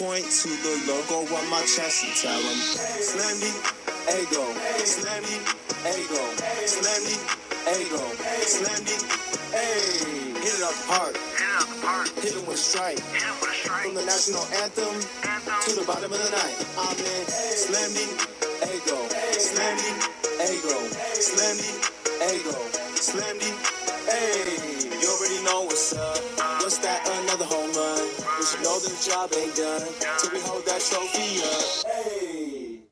Point to the logo on my chest and tell them Slammy, ego, Slammy, ego, Slammy, ego, Slammy, hey. Hit it up hard, hit it with a strike. From the national anthem to the bottom of the night. I'm in Slammy, ego, Slammy, ego, Slammy, ego, Slammy, hey. You already know what's up. What's that? Another home run. We should know the job ain't done till we hold that trophy up.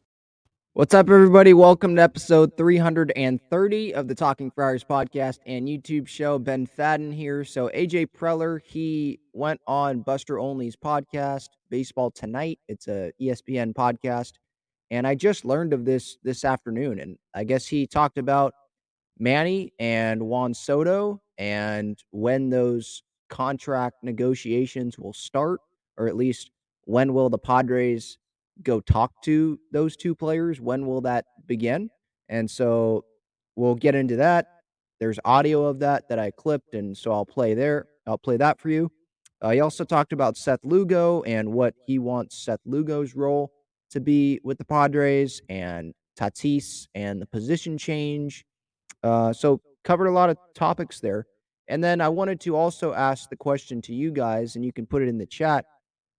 What's up, everybody? Welcome to episode 330 of the Talking Friars podcast and YouTube show. Ben Fadden here. So, AJ Preller, he went on Buster Olney's podcast, Baseball Tonight. It's a ESPN podcast. And I just learned of this this afternoon. And I guess he talked about Manny and Juan Soto and when those contract negotiations will start, or at least when will the Padres go talk to those two players? When will that begin? And so we'll get into that. There's audio of that that I clipped, and so I'll play there. I'll play that for you. Uh, he also talked about Seth Lugo and what he wants Seth Lugo's role to be with the Padres and Tatis and the position change. Uh, so covered a lot of topics there. And then I wanted to also ask the question to you guys, and you can put it in the chat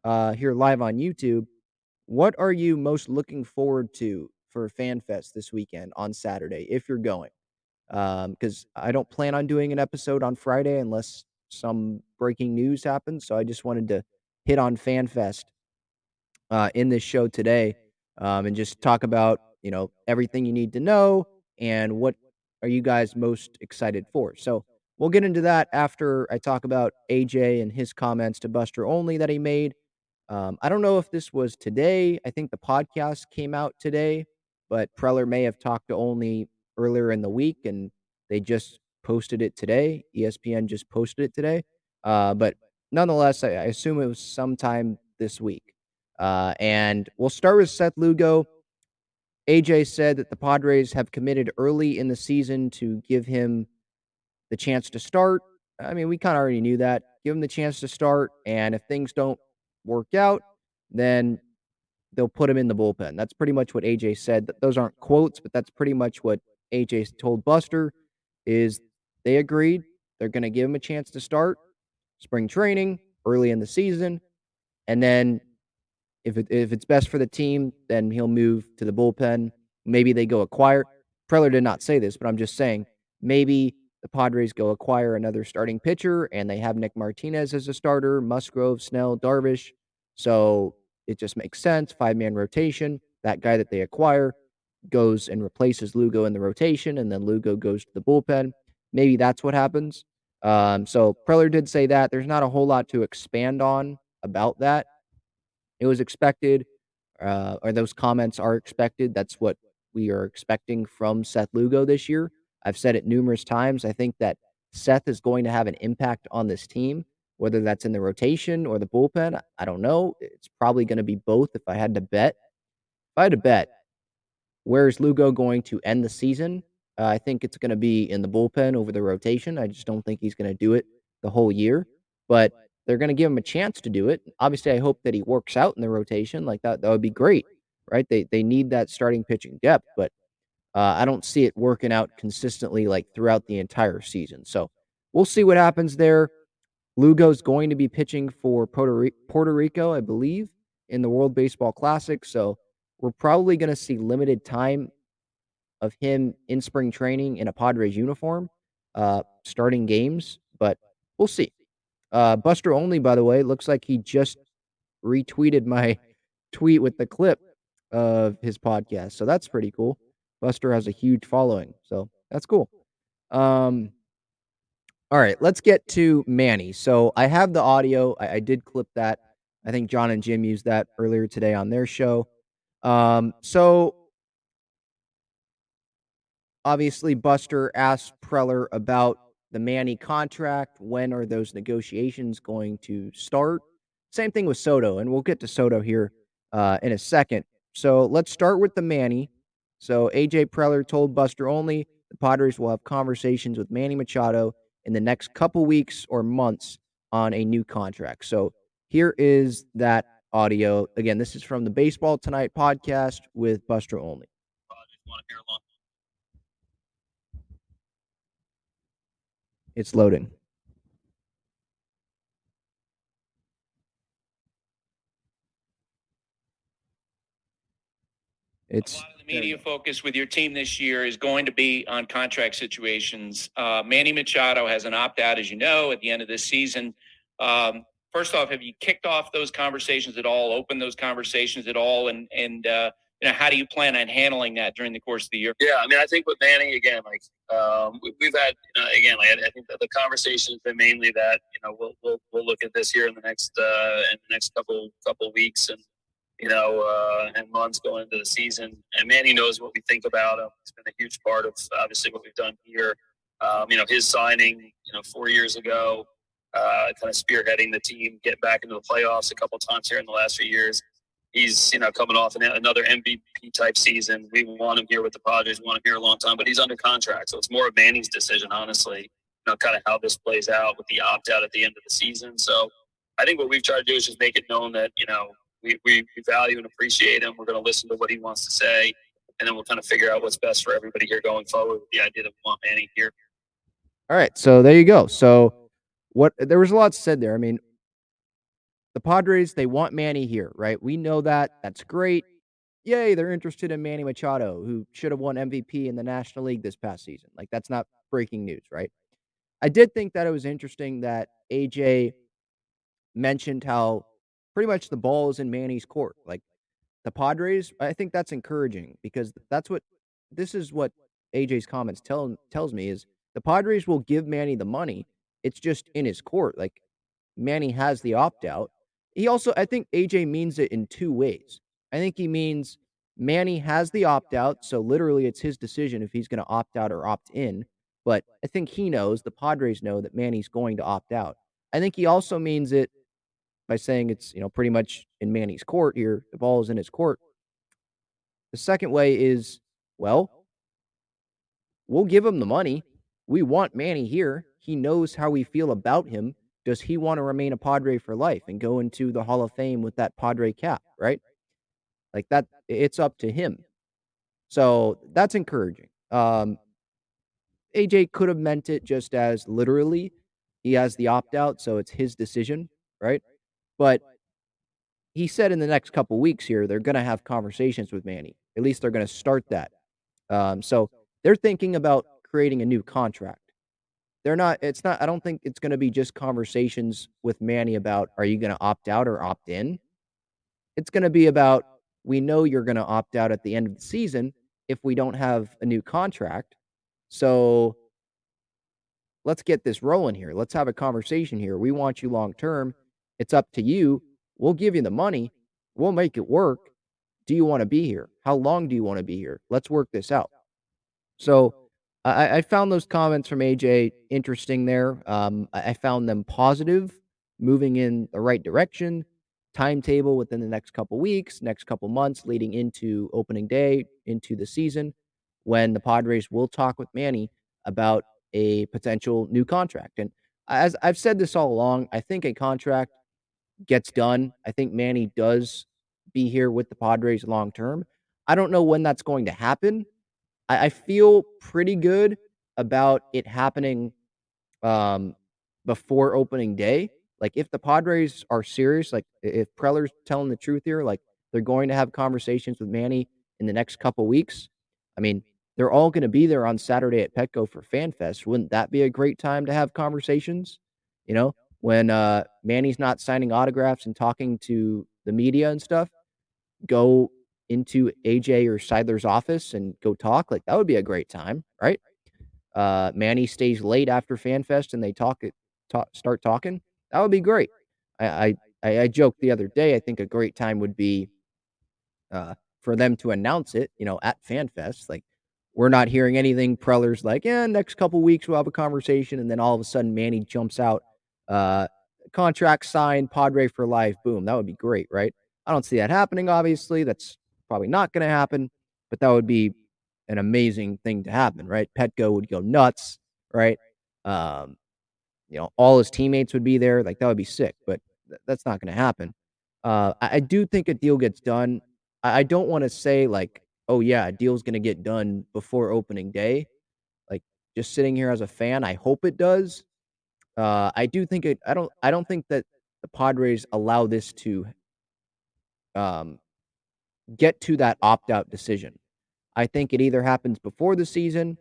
uh, here live on YouTube. What are you most looking forward to for FanFest this weekend on Saturday, if you're going? Because I don't plan on doing an episode on Friday unless some breaking news happens. So I just wanted to hit on FanFest uh, in this show today um, and just talk about you know everything you need to know and what are you guys most excited for. So we'll get into that after I talk about AJ and his comments to Buster Olney that he made. Um, I don't know if this was today. I think the podcast came out today, but Preller may have talked to Olney earlier in the week, and they just posted it today. ESPN just posted it today. Uh, but nonetheless, I, I assume it was sometime this week. Uh, and we'll start with Seth Lugo. AJ said that the Padres have committed early in the season to give him the chance to start. I mean, we kind of already knew that. Give him the chance to start, and if things don't work out, then they'll put him in the bullpen. That's pretty much what AJ said. Those aren't quotes, but that's pretty much what AJ told Buster. Is they agreed they're going to give him a chance to start spring training early in the season, and then if it, if it's best for the team, then he'll move to the bullpen. Maybe they go acquire. Preller did not say this, but I'm just saying maybe the Padres go acquire another starting pitcher and they have Nick Martinez as a starter, Musgrove, Snell, Darvish. So it just makes sense. Five man rotation. That guy that they acquire goes and replaces Lugo in the rotation, and then Lugo goes to the bullpen. Maybe that's what happens. Um, so Preller did say that. There's not a whole lot to expand on about that. It was expected, uh, or those comments are expected. That's what we are expecting from Seth Lugo this year. I've said it numerous times. I think that Seth is going to have an impact on this team, whether that's in the rotation or the bullpen. I don't know. It's probably going to be both if I had to bet. If I had to bet, where's Lugo going to end the season? Uh, I think it's going to be in the bullpen over the rotation. I just don't think he's going to do it the whole year, but they're going to give him a chance to do it. Obviously, I hope that he works out in the rotation. Like that, that would be great, right? They they need that starting pitching depth, but uh, I don't see it working out consistently like throughout the entire season. So we'll see what happens there. Lugo's going to be pitching for Puerto, Rico, I believe, in the World Baseball Classic. So we're probably going to see limited time of him in spring training in a Padres uniform, uh, starting games, but we'll see. Uh, Buster Olney, by the way, looks like he just retweeted my tweet with the clip of his podcast. So that's pretty cool. Buster has a huge following. So that's cool. Um, all right, let's get to Manny. So I have the audio. I, I did clip that. I think John and Jim used that earlier today on their show. Um, so obviously, Buster asked Preller about the Manny contract. When are those negotiations going to start? Same thing with Soto, and we'll get to Soto here uh, in a second. So let's start with the Manny. So AJ Preller told Buster Olney the Padres will have conversations with Manny Machado in the next couple weeks or months on a new contract. So here is that audio. Again, this is from the Baseball Tonight podcast with Buster Olney. It's loading. It's media focus with your team this year is going to be on contract situations. Uh, Manny Machado has an opt out, as you know, at the end of this season. Um, first off, have you kicked off those conversations at all? Opened those conversations at all? And and uh, you know, how do you plan on handling that during the course of the year? Yeah, I mean, I think with Manny again, like um, we, have had you know, again, like, I think the conversation has been mainly that you know we'll we'll, we'll look at this here in the next uh, in the next couple couple weeks and you know, uh, and months going into the season. And Manny knows what we think about him. He's been a huge part of obviously what we've done here. Um, you know, his signing, you know, four years ago, uh, kind of spearheading the team, getting back into the playoffs a couple times here in the last few years. He's, you know, coming off another MVP type season. We want him here with the Padres. We want him here a long time, but he's under contract. So it's more of Manny's decision, honestly, you know, kind of how this plays out with the opt out at the end of the season. So I think what we've tried to do is just make it known that, you know, we, we, value and appreciate him. We're going to listen to what he wants to say, and then we'll kind of figure out what's best for everybody here going forward with the idea that we want Manny here. All right, so there you go. So what there was a lot said there. I mean, the Padres they want Manny here, right? We know that. That's great. Yay, they're interested in Manny Machado, who should have won MVP in the National League this past season. Like that's not breaking news, right? I did think that it was interesting that AJ mentioned how pretty much the ball is in Manny's court. Like the Padres, I think that's encouraging because that's what this is what AJ's comments tell tells me is the Padres will give Manny the money. It's just in his court. Like Manny has the opt out. He also, I think AJ means it in two ways. I think he means Manny has the opt out, so literally it's his decision if he's going to opt out or opt in. But I think he knows, the Padres know that Manny's going to opt out. I think he also means it by saying it's, you know, pretty much in Manny's court here. The ball is in his court. The second way is, well, we'll give him the money. We want Manny here. He knows how we feel about him. Does he want to remain a Padre for life and go into the Hall of Fame with that Padre cap, right? Like that, it's up to him. So that's encouraging. Um, AJ could have meant it just as literally he has the opt out, so it's his decision, right? But he said in the next couple weeks here, they're going to have conversations with Manny. At least they're going to start that. Um, so they're thinking about creating a new contract. They're not, it's not, I don't think it's going to be just conversations with Manny about are you going to opt out or opt in? It's going to be about we know you're going to opt out at the end of the season if we don't have a new contract. So let's get this rolling here. Let's have a conversation here. We want you long term. It's up to you. We'll give you the money. We'll make it work. Do you want to be here? How long do you want to be here? Let's work this out. So I, I found those comments from AJ interesting there. Um, I found them positive, moving in the right direction. Timetable within the next couple weeks, next couple months, leading into opening day, into the season, when the Padres will talk with Manny about a potential new contract. And as I've said this all along, I think a contract gets done. I think Manny does be here with the Padres long term. I don't know when that's going to happen. I, I feel pretty good about it happening um, before opening day. Like if the Padres are serious, like if Preller's telling the truth here, like they're going to have conversations with Manny in the next couple weeks. I mean, they're all going to be there on Saturday at Petco for FanFest. Wouldn't that be a great time to have conversations? You know, when uh, Manny's not signing autographs and talking to the media and stuff, go into AJ or Seidler's office and go talk. Like that would be a great time, right? Uh, Manny stays late after FanFest and they talk, talk start talking. That would be great. I, I I joked the other day. I think a great time would be uh, for them to announce it. You know, at FanFest, like we're not hearing anything. Preller's like, yeah, next couple weeks we'll have a conversation, and then all of a sudden Manny jumps out, uh, contract signed, Padre for life. Boom, that would be great, right? I don't see that happening. Obviously, that's probably not going to happen, but that would be an amazing thing to happen, right? Petco would go nuts, right? Um, you know, all his teammates would be there. Like that would be sick, but th- that's not going to happen. Uh, I, I, do think a deal gets done. I, I don't want to say like, oh yeah, a deal's going to get done before opening day. Like just sitting here as a fan, I hope it does. Uh, I do think it. I don't. I don't think that the Padres allow this to um, get to that opt out decision. I think it either happens before the season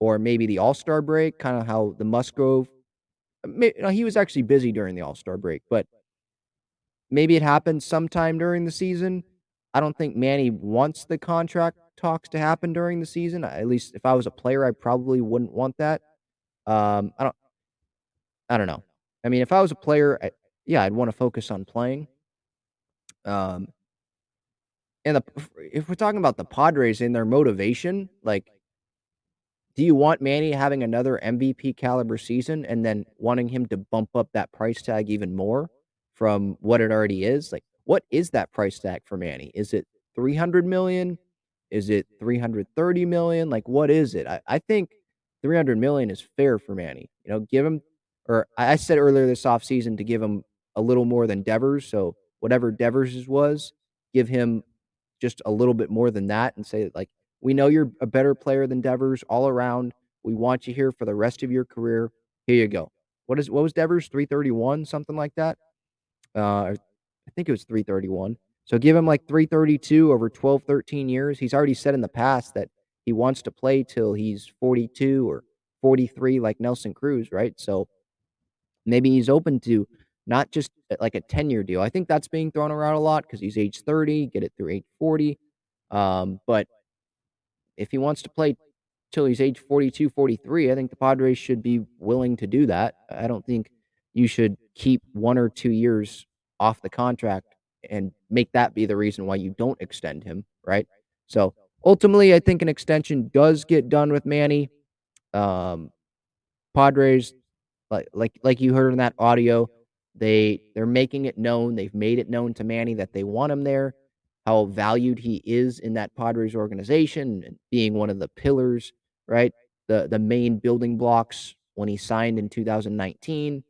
or maybe the All Star break, kind of how the Musgrove you know, he was actually busy during the All Star break, but maybe it happens sometime during the season. I don't think Manny wants the contract talks to happen during the season. At least if I was a player, I probably wouldn't want that. Um, I don't. I don't know. I mean, if I was a player, I, yeah, I'd want to focus on playing. Um, and the, if we're talking about the Padres and their motivation, like do you want Manny having another MVP caliber season and then wanting him to bump up that price tag even more from what it already is? Like, what is that price tag for Manny? Is it 300 million? Is it 330 million? Like, what is it? I, I think 300 million is fair for Manny. You know, give him, or I said earlier this offseason to give him a little more than Devers. So, whatever Devers was, give him just a little bit more than that and say, like, we know you're a better player than Devers all around. We want you here for the rest of your career. Here you go. What is what was Devers? 331, something like that. Uh, I think it was 331. So give him like 332 over 12, 13 years. He's already said in the past that he wants to play till he's 42 or 43, like Nelson Cruz, right? So maybe he's open to not just uh, like a 10 year deal. I think that's being thrown around a lot because he's age 30, get it through age 40. Um, but if he wants to play till he's age 42, 43, I think the Padres should be willing to do that. I don't think you should keep one or two years off the contract and make that be the reason why you don't extend him, right? So ultimately, I think an extension does get done with Manny. Um, Padres, like like like you heard in that audio, they they're making it known. They've made it known to Manny that they want him there how valued he is in that Padres organization and being one of the pillars, right? The the main building blocks when he signed in 2019.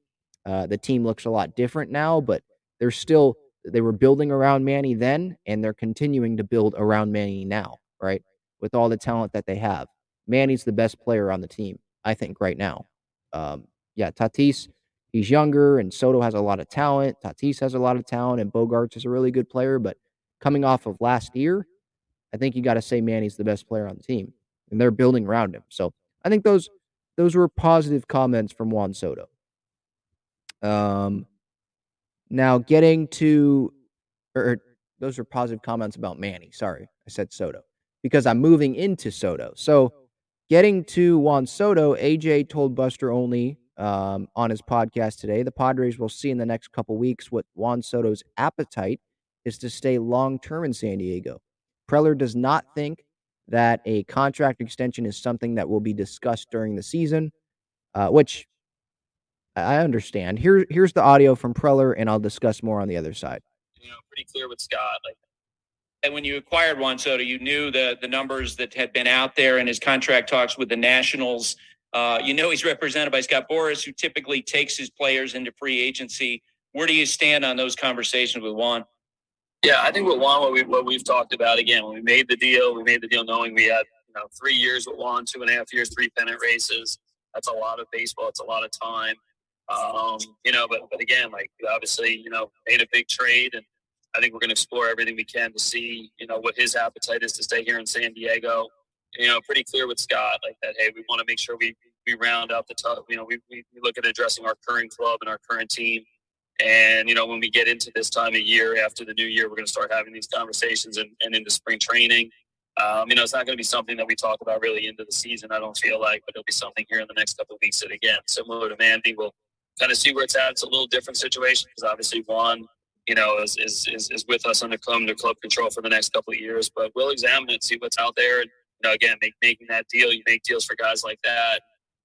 Uh, the team looks a lot different now, but they're still they were building around Manny then, and they're continuing to build around Manny now, right? With all the talent that they have, Manny's the best player on the team, I think, right now. Um, yeah, Tatis, he's younger, and Soto has a lot of talent. Tatis has a lot of talent, and Bogaerts is a really good player, but coming off of last year, I think you got to say Manny's the best player on the team, and they're building around him. So I think those those were positive comments from Juan Soto. Um, now getting to, or, or those are positive comments about Manny. Sorry, I said Soto because I'm moving into Soto. So getting to Juan Soto, AJ told Buster Olney um, on his podcast today, the Padres will see in the next couple weeks what Juan Soto's appetite is to stay long term in San Diego. Preller does not think that a contract extension is something that will be discussed during the season, uh, which I understand. Here, here's the audio from Preller, and I'll discuss more on the other side. You know, pretty clear with Scott. Like, and when you acquired Juan Soto, you knew the the numbers that had been out there in his contract talks with the Nationals. Uh, you know he's represented by Scott Boras, who typically takes his players into free agency. Where do you stand on those conversations with Juan? Yeah, I think with Juan, what we what we've talked about again, when we made the deal, we made the deal knowing we had you know three years with Juan, two and a half years, three pennant races. That's a lot of baseball. It's a lot of time. Um, you know, but but again, like obviously, you know, made a big trade, and I think we're going to explore everything we can to see, you know, what his appetite is to stay here in San Diego. You know, pretty clear with Scott, like that. Hey, we want to make sure we we round out the top. You know, we, we look at addressing our current club and our current team. And, you know, when we get into this time of year after the new year, we're going to start having these conversations and, and into spring training. Um, you know, it's not going to be something that we talk about really into the season, I don't feel like, but it'll be something here in the next couple of weeks that, again, similar to Manny, we'll kind of see where it's at. It's a little different situation because obviously Juan, you know, is, is, is, is with us under, under club control for the next couple of years, but we'll examine it, see what's out there. And, you know, again, make, making that deal, you make deals for guys like that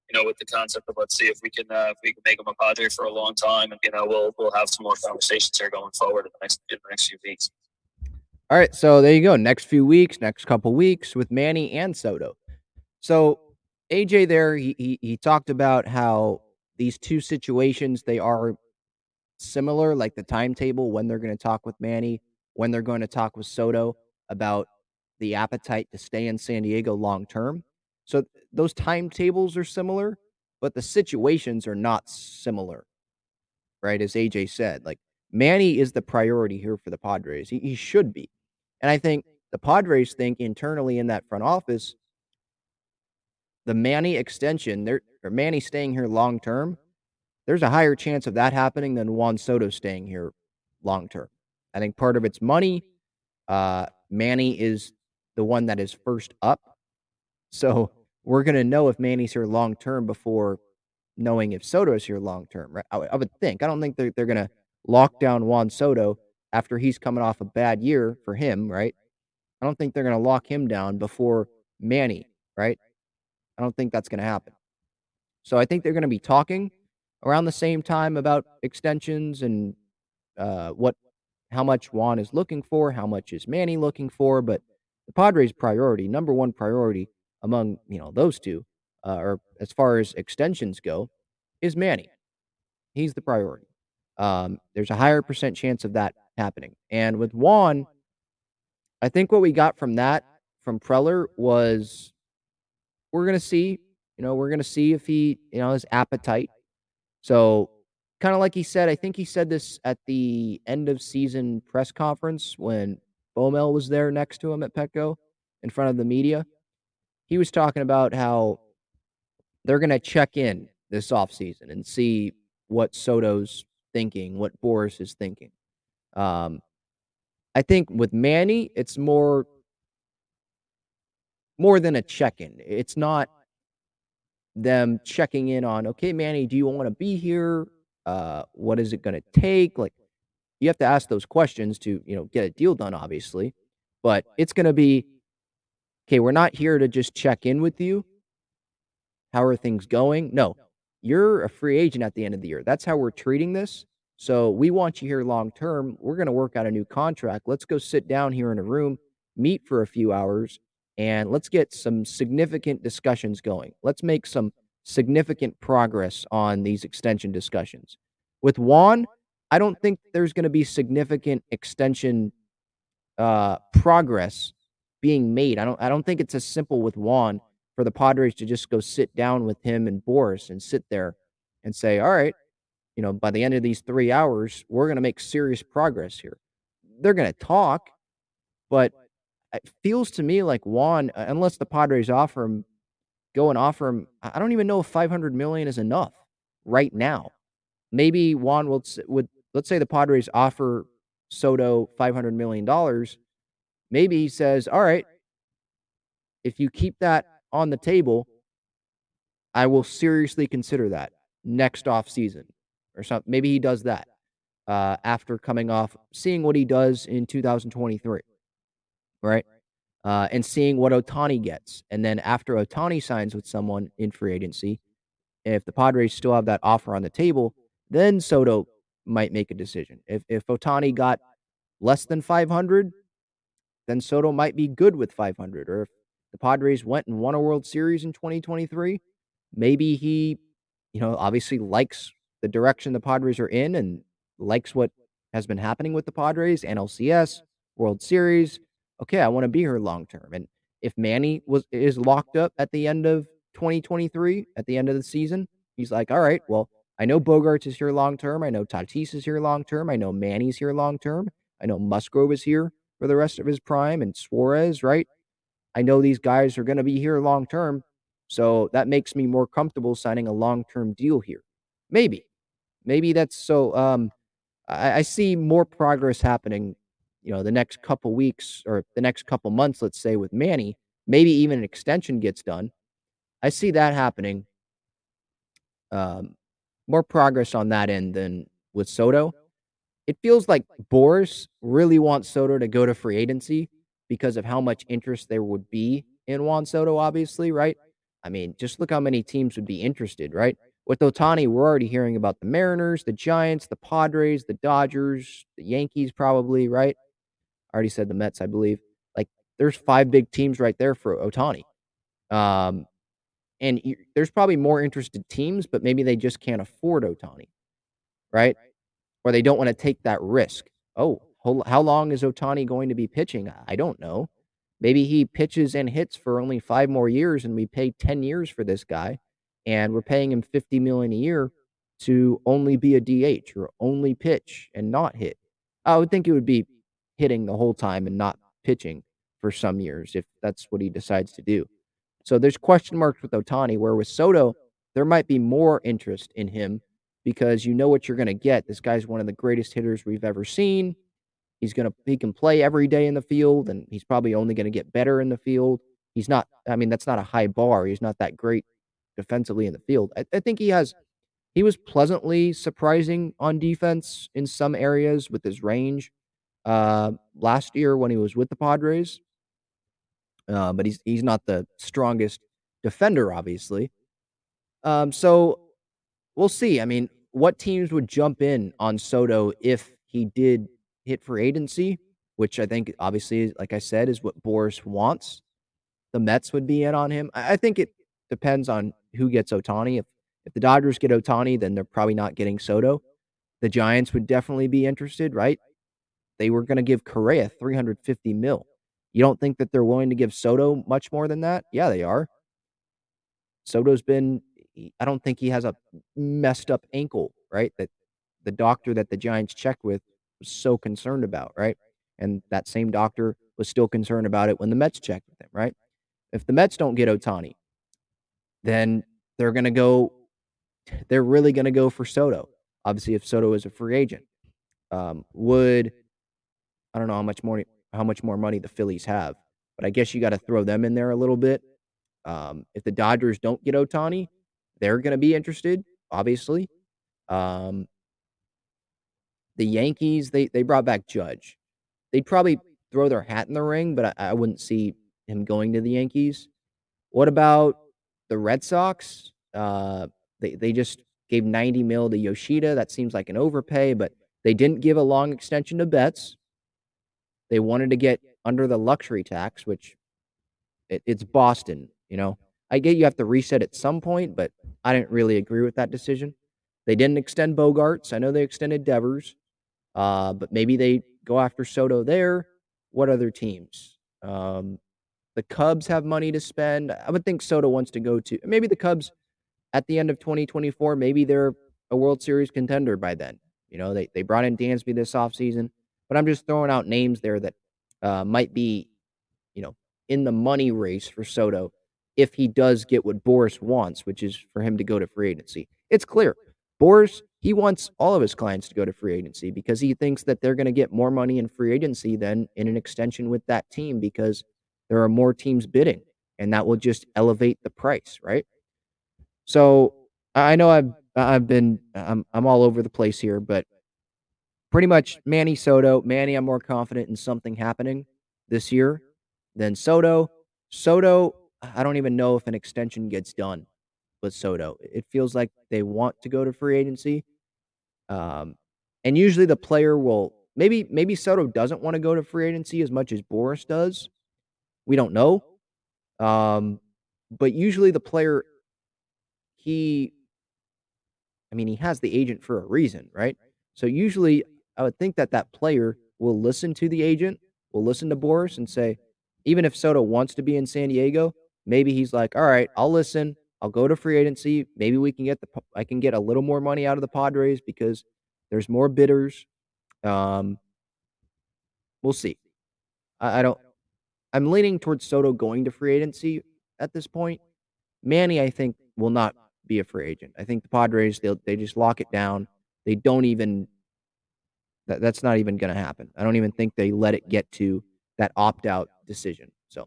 you know, with the concept of let's see if we can uh, if we can make him a Padre for a long time, and you know, we'll we'll have some more conversations here going forward in the next in the next few weeks. All right, so there you go. Next few weeks, next couple weeks with Manny and Soto. So AJ there, he, he he talked about how these two situations they are similar, like the timetable when they're going to talk with Manny, when they're going to talk with Soto about the appetite to stay in San Diego long term. So those timetables are similar, but the situations are not similar. Right, as AJ said, like Manny is the priority here for the Padres. He, he should be. And I think the Padres think internally in that front office, the Manny extension, or Manny staying here long term, there's a higher chance of that happening than Juan Soto staying here long term. I think part of it's money. Uh, Manny is the one that is first up. So we're going to know if Manny's here long term before knowing if Soto is here long term, right? I, I, would think. I don't think they're, they're going to lock down Juan Soto after he's coming off a bad year for him, right? I don't think they're going to lock him down before Manny, right? I don't think that's going to happen. So I think they're going to be talking around the same time about extensions and uh, what, how much Juan is looking for, how much is Manny looking for. But the Padres' priority, number one priority, among you know those two, uh, or as far as extensions go, is Manny. He's the priority. Um, there's a higher percent chance of that happening. And with Juan, I think what we got from that from Preller was we're gonna see, you know, we're gonna see if he, you know, his appetite. So kind of like he said, I think he said this at the end of season press conference when Bomel was there next to him at Petco in front of the media he was talking about how they're going to check in this offseason and see what Soto's thinking, what Boras is thinking. Um, I think with Manny, it's more more than a check-in. It's not them checking in on, okay, Manny, do you want to be here? Uh, what is it going to take? Like, you have to ask those questions to, you know, get a deal done, obviously. But it's going to be, okay, we're not here to just check in with you. How are things going? No, you're a free agent at the end of the year. That's how we're treating this. So we want you here long term. We're going to work out a new contract. Let's go sit down here in a room, meet for a few hours, and let's get some significant discussions going. Let's make some significant progress on these extension discussions. With Juan, I don't think there's going to be significant extension uh, progress being made. I don't I don't think it's as simple with Juan for the Padres to just go sit down with him and Boras and sit there and say, all right, you know, by the end of these three hours, we're going to make serious progress here. They're going to talk, but it feels to me like Juan, unless the Padres offer him, go and offer him, I don't even know if 500 million is enough right now. Maybe Juan will would let's say the Padres offer Soto 500 million dollars maybe he says, all right, if you keep that on the table, I will seriously consider that next off season or something. Maybe he does that uh, after coming off, seeing what he does in 2023, right? Uh, and seeing what Ohtani gets. And then after Ohtani signs with someone in free agency, if the Padres still have that offer on the table, then Soto might make a decision. If if Ohtani mm. got less than 500, then Soto might be good with 500. Or if the Padres went and won a World Series in 2023, maybe he, you know, obviously likes the direction the Padres are in and likes what has been happening with the Padres, NLCS, World Series. Okay, I want to be here long term. And if Manny was is locked up at the end of 2023, at the end of the season, he's like, all right, well, I know Bogaerts is here long term. I know Tatis is here long term. I know Manny's here long term. I know Musgrove is here for the rest of his prime and Suarez, right? I know these guys are going to be here long term. So that makes me more comfortable signing a long term deal here. Maybe. Maybe that's so. Um, I, I see more progress happening, you know, the next couple weeks or the next couple months, let's say, with Manny. Maybe even an extension gets done. I see that happening. Um, more progress on that end than with Soto. It feels like Boras really wants Soto to go to free agency because of how much interest there would be in Juan Soto, obviously, right? I mean, just look how many teams would be interested, right? With Ohtani, we're already hearing about the Mariners, the Giants, the Padres, the Dodgers, the Yankees, probably, right? I already said the Mets, I believe. Like, there's five big teams right there for Ohtani. Um, and there's probably more interested teams, but maybe they just can't afford Ohtani, right? Or they don't want to take that risk. Oh, how long is Ohtani going to be pitching? I don't know. Maybe he pitches and hits for only five more years, and we pay 10 years for this guy, and we're paying him 50 million a year to only be a DH or only pitch and not hit. I would think it would be hitting the whole time and not pitching for some years if that's what he decides to do. So there's question marks with Ohtani, where with Soto, there might be more interest in him because you know what you're going to get. This guy's one of the greatest hitters we've ever seen. He's going to he can play every day in the field, and he's probably only going to get better in the field. He's not. I mean, that's not a high bar. He's not that great defensively in the field. I, I think he has. He was pleasantly surprising on defense in some areas with his range. Uh, last year when he was with the Padres, uh, but he's he's not the strongest defender, obviously. Um, so we'll see. I mean, what teams would jump in on Soto if he did hit for agency, which I think obviously, like I said, is what Boras wants. The Mets would be in on him. I, think it depends on who gets Ohtani. If if the Dodgers get Ohtani, then they're probably not getting Soto. The Giants would definitely be interested, right? They were going to give Correa 350 mil. You don't think that they're willing to give Soto much more than that? Yeah, they are. Soto's been, I don't think he has a messed up ankle, right? That the doctor that the Giants checked with was so concerned about, right? And that same doctor was still concerned about it when the Mets checked with him, right? If the Mets don't get Ohtani, then they're going to go, they're really going to go for Soto. Obviously, if Soto is a free agent, um, would, I don't know how much more how much more money the Phillies have. But I guess you got to throw them in there a little bit. Um, if the Dodgers don't get Ohtani, they're going to be interested, obviously. Um, the Yankees, they they brought back Judge. They'd probably throw their hat in the ring, but I, I wouldn't see him going to the Yankees. What about the Red Sox? Uh, they they just gave 90 mil to Yoshida. That seems like an overpay, but they didn't give a long extension to Betts. They wanted to get under the luxury tax, which it, it's Boston. You know, I get you have to reset at some point, but I didn't really agree with that decision. They didn't extend Bogaerts. I know they extended Devers, uh, but maybe they go after Soto there. What other teams? Um, the Cubs have money to spend. I would think Soto wants to go to maybe the Cubs at the end of 2024. Maybe they're a World Series contender by then. You know, they, they brought in Dansby this offseason. But I'm just throwing out names there that uh, might be, you know, in the money race for Soto if he does get what Boras wants, which is for him to go to free agency. It's clear. Boras, he wants all of his clients to go to free agency because he thinks that they're going to get more money in free agency than in an extension with that team because there are more teams bidding and that will just elevate the price, right? So I know I've I've been I'm I'm all over the place here, but pretty much Manny Soto. Manny, I'm more confident in something happening this year than Soto. Soto, I don't even know if an extension gets done with Soto. It feels like they want to go to free agency. Um, and usually the player will maybe maybe Soto doesn't want to go to free agency as much as Boras does. We don't know. Um, but usually the player he I mean he has the agent for a reason, right? So usually I would think that that player will listen to the agent, will listen to Boras and say, even if Soto wants to be in San Diego, maybe he's like, all right, I'll listen. I'll go to free agency. Maybe we can get the I can get a little more money out of the Padres because there's more bidders. Um, we'll see. I, I don't. I'm leaning towards Soto going to free agency at this point. Manny, I think, will not be a free agent. I think the Padres they they just lock it down. They don't even. That, that's not even going to happen. I don't even think they let it get to that opt out decision. So,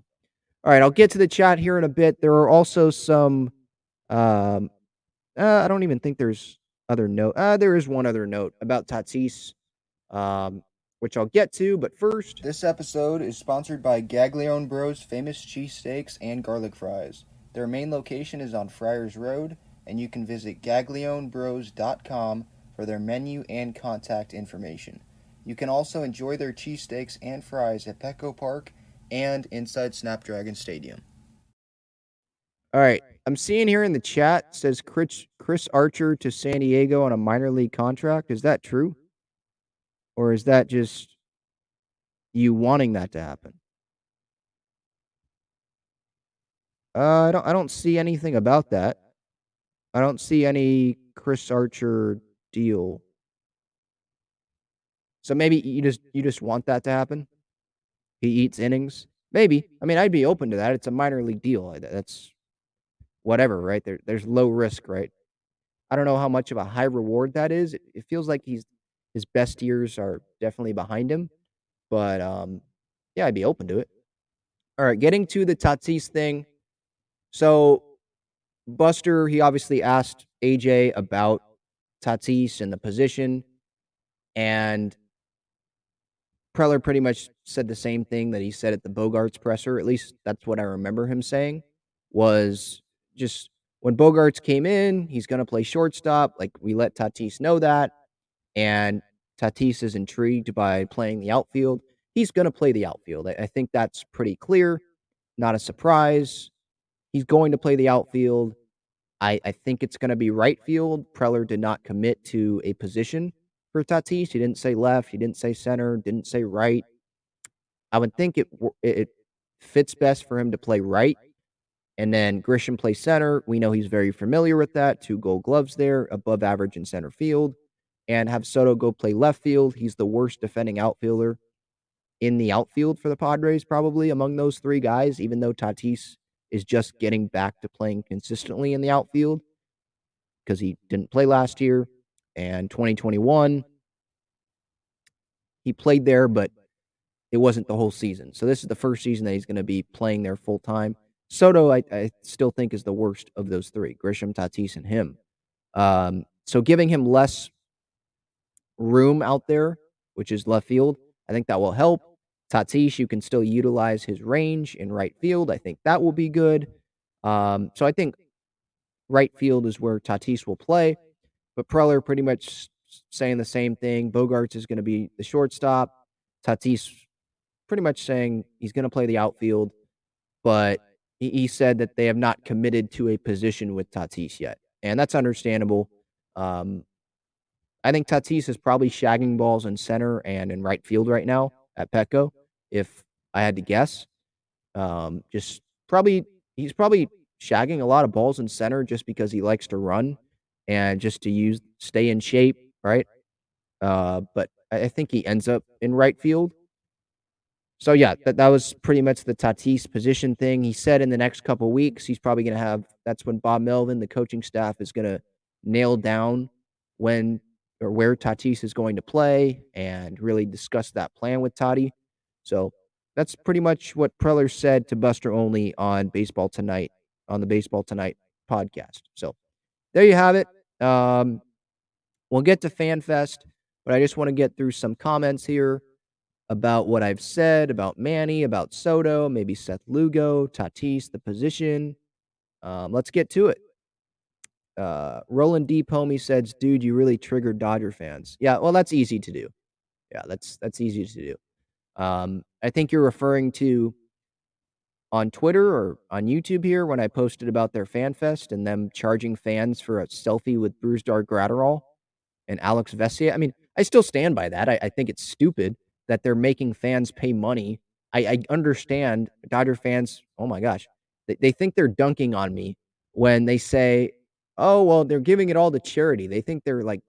all right, I'll get to the chat here in a bit. There are also some. Um, uh, I don't even think there's other note. Uh, there is one other note about Tatis, um, which I'll get to. But first, this episode is sponsored by Gaglione Bros Famous Cheesesteaks and Garlic Fries. Their main location is on Friars Road, and you can visit gaglionebros.com for their menu and contact information. You can also enjoy their cheesesteaks and fries at Petco Park and inside Snapdragon Stadium. All right, I'm seeing here in the chat says Chris Chris Archer to San Diego on a minor league contract. Is that true? Or is that just you wanting that to happen? Uh, I don't I don't see anything about that. I don't see any Chris Archer deal. So maybe you just you just want that to happen. He eats innings. Maybe. I mean, I'd be open to that. It's a minor league deal. That's whatever, right? There, there's low risk, right? I don't know how much of a high reward that is. It, it feels like he's his best years are definitely behind him, but um, yeah, I'd be open to it. All right, getting to the Tatis thing. So, Buster, he obviously asked AJ about Tatis and the position, and Preller pretty much said the same thing that he said at the Bogaerts presser. At least that's what I remember him saying. Was just when Bogaerts came in, he's going to play shortstop. Like we let Tatis know that, and Tatis is intrigued by playing the outfield. He's going to play the outfield. I, I think that's pretty clear. Not a surprise. He's going to play the outfield. I, I think it's going to be right field. Preller did not commit to a position for Tatis. He didn't say left. He didn't say center. Didn't say right. I would think it it fits best for him to play right and then Grisham plays center. We know he's very familiar with that. Two gold gloves there, above average in center field. And have Soto go play left field. He's the worst defending outfielder in the outfield for the Padres, probably among those three guys, even though Tatis is just getting back to playing consistently in the outfield because he didn't play last year. And 2021, he played there, but it wasn't the whole season. So this is the first season that he's going to be playing there full time. Soto, I, I still think is the worst of those three: Grisham, Tatis, and him. Um, so giving him less room out there, which is left field, I think that will help. Tatis, you can still utilize his range in right field. I think that will be good. Um, so I think right field is where Tatis will play. But Preller pretty much saying the same thing. Bogaerts is going to be the shortstop. Tatis pretty much saying he's going to play the outfield, but he, said that they have not committed to a position with Tatis yet, and that's understandable. Um, I think Tatis is probably shagging balls in center and in right field right now at Petco. If I had to guess, um, just probably he's probably shagging a lot of balls in center just because he likes to run and just to use stay in shape, right? Uh, but I think he ends up in right field. So yeah, that, that was pretty much the Tatis position thing. He said in the next couple weeks he's probably going to have. That's when Bob Melvin, the coaching staff, is going to nail down when or where Tatis is going to play and really discuss that plan with Toddy. So that's pretty much what Preller said to Buster Olney on Baseball Tonight on the Baseball Tonight podcast. So there you have it. Um, we'll get to FanFest, but I just want to get through some comments here about what I've said about Manny, about Soto, maybe Seth Lugo, Tatis, the position. Um, let's get to it. Uh, Roland D. Pomey says, "Dude, you really triggered Dodger fans." Yeah, well, that's easy to do. Yeah, that's that's easy to do. Um, I think you're referring to on Twitter or on YouTube here when I posted about their fan fest and them charging fans for a selfie with Bruce Brusdar Graterol and Alex Vesia. I mean, I still stand by that. I, I think it's stupid that they're making fans pay money. I, I understand Dodger fans. Oh my gosh, they, they think they're dunking on me when they say, "Oh, well, they're giving it all to charity." They think they're like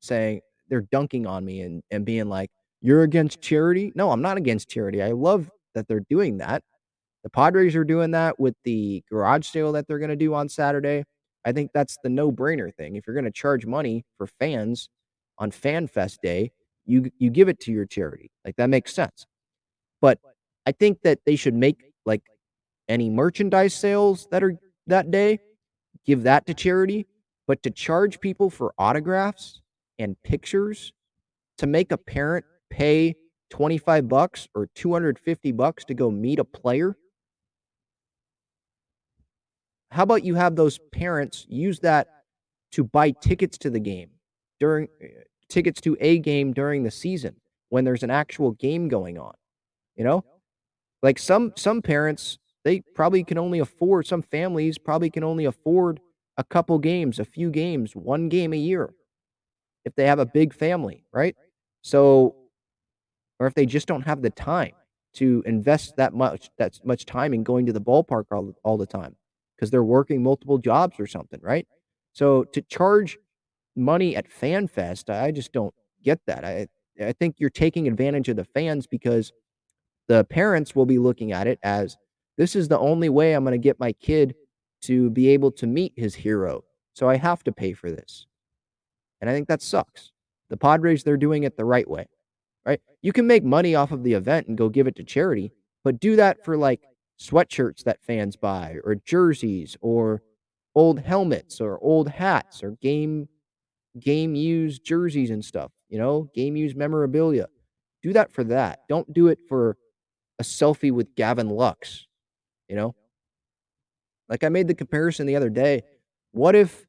saying they're dunking on me and and being like, "You're against charity?" No, I'm not against charity. I love that they're doing that. The Padres are doing that with the garage sale that they're going to do on Saturday. I think that's the no-brainer thing. If you're going to charge money for fans on Fan Fest Day, you you give it to your charity. Like that makes sense. But I think that they should make like any merchandise sales that are that day, give that to charity, but to charge people for autographs and pictures to make a parent pay 25 bucks or 250 bucks to go meet a player? How about you have those parents use that to buy tickets to the game during eh, tickets to a game during the season when there's an actual game going on you know? Like some some parents they probably can only afford some families probably can only afford a couple games a few games one game a year if they have a big family right? So or if they just don't have the time to invest that much that much time in going to the ballpark all, all the time because they're working multiple jobs or something, right? So to charge money at FanFest, I just don't get that. I I think you're taking advantage of the fans because the parents will be looking at it as this is the only way I'm going to get my kid to be able to meet his hero. So I have to pay for this. And I think that sucks. The Padres, they're doing it the right way, right? You can make money off of the event and go give it to charity, but do that for like sweatshirts that fans buy or jerseys or old helmets or old hats or game game used jerseys and stuff, you know, game used memorabilia. Do that for that. Don't do it for a selfie with Gavin Lux, you know? Like I made the comparison the other day. What if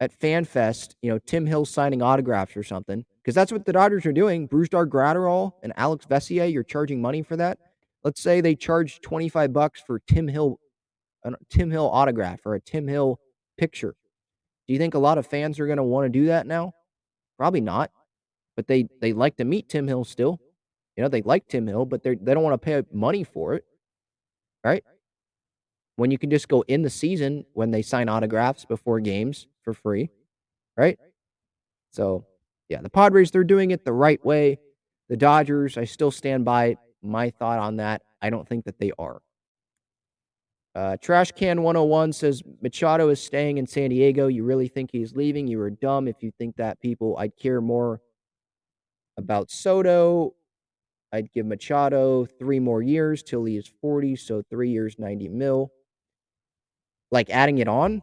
at FanFest, you know, Tim Hill signing autographs or something? Because that's what the Dodgers are doing. Bruce Brusdar Graterol and Alex Vesia, you're charging money for that. Let's say they charge 25 bucks for Tim Hill a Tim Hill autograph or a Tim Hill picture. Do you think a lot of fans are going to want to do that now? Probably not. But they they like to meet Tim Hill still. You know, they like Tim Hill, but they they don't want to pay money for it. Right? When you can just go in the season when they sign autographs before games for free, right? So, yeah, the Padres they're doing it the right way. The Dodgers, I still stand by my thought on that, I don't think that they are. Uh, Trash Can 101 says Machado is staying in San Diego. You really think he's leaving? You are dumb if you think that people. I'd care more about Soto. I'd give Machado three more years till he is 40. So three years, 90 mil. Like adding it on?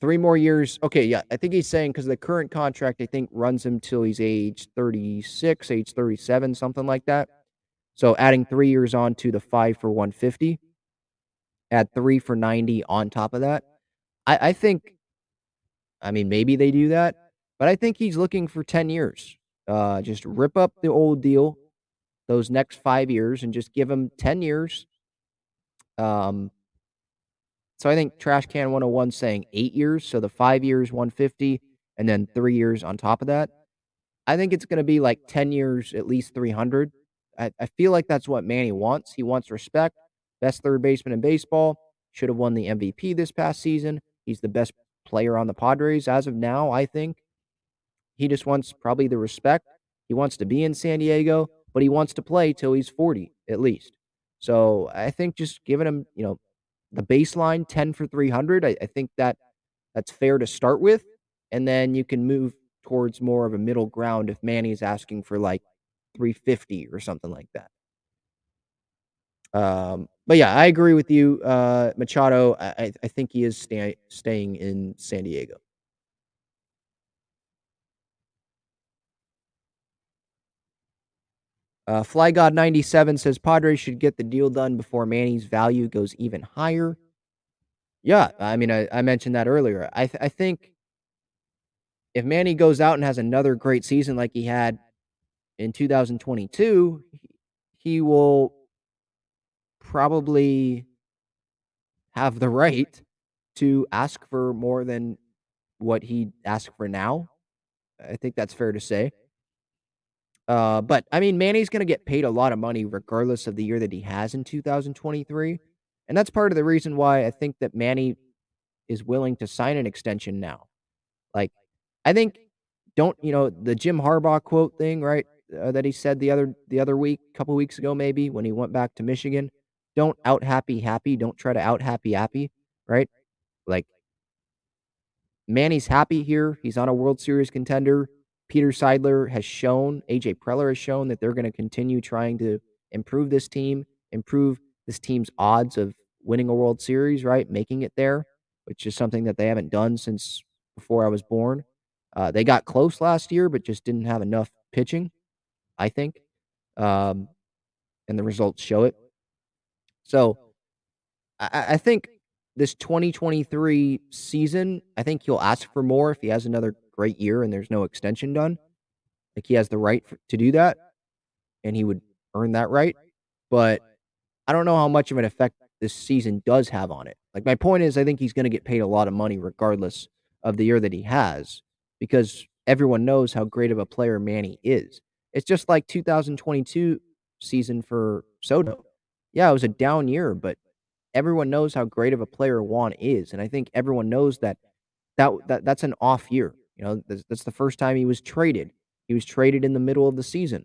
Three more years. Okay, yeah. I think he's saying because the current contract, I think, runs him till he's age 36, age 37, something like that. So adding three years on to the five for 150, add three for 90 on top of that. I, I think, I mean, maybe they do that, but I think he's looking for 10 years. Uh, just rip up the old deal, those next five years, and just give him 10 years. Um, so I think Trash Can 101 saying eight years. So the five years, 150, and then three years on top of that. I think it's going to be like 10 years, at least 300. I, I feel like that's what Manny wants. He wants respect. Best third baseman in baseball. Should have won the MVP this past season. He's the best player on the Padres as of now, I think. He just wants probably the respect. He wants to be in San Diego, but he wants to play till he's 40 at least. So I think just giving him, you know, the baseline 10 for 300 I, I, think that that's fair to start with and then you can move towards more of a middle ground if manny's asking for like 350 or something like that. Um but yeah i agree with you uh machado i, I think he is stay, staying in san diego Uh, Fly God 97 says Padres should get the deal done before Manny's value goes even higher. Yeah, I mean, I, I mentioned that earlier. I, th- I think if Manny goes out and has another great season like he had in 2022, he will probably have the right to ask for more than what he asked for now. I think that's fair to say. Uh, but I mean, Manny's going to get paid a lot of money regardless of the year that he has in 2023. And that's part of the reason why I think that Manny is willing to sign an extension now. Like, I think don't you know the Jim Harbaugh quote thing, right? Uh, that he said the other the other week, a couple weeks ago, maybe when he went back to Michigan. Don't out happy happy. Don't try to out happy happy, right? Like Manny's happy here. He's on a World Series contender. Peter Seidler has shown, AJ Preller has shown that they're going to continue trying to improve this team, improve this team's odds of winning a World Series, right? Making it there, which is something that they haven't done since before I was born. Uh, they got close last year, but just didn't have enough pitching, I think. Um, and the results show it. So I, I think this 2023 season, I think he'll ask for more if he has another great year and there's no extension done. Like he has the right to do that and he would earn that right. But I don't know how much of an effect this season does have on it. Like my point is I think he's going to get paid a lot of money regardless of the year that he has because everyone knows how great of a player Manny is. It's just like 2022 season for Soto. Yeah, it was a down year, but everyone knows how great of a player Juan is, and I think everyone knows that that, that that's an off year. You know, that's, that's the first time he was traded. He was traded in the middle of the season,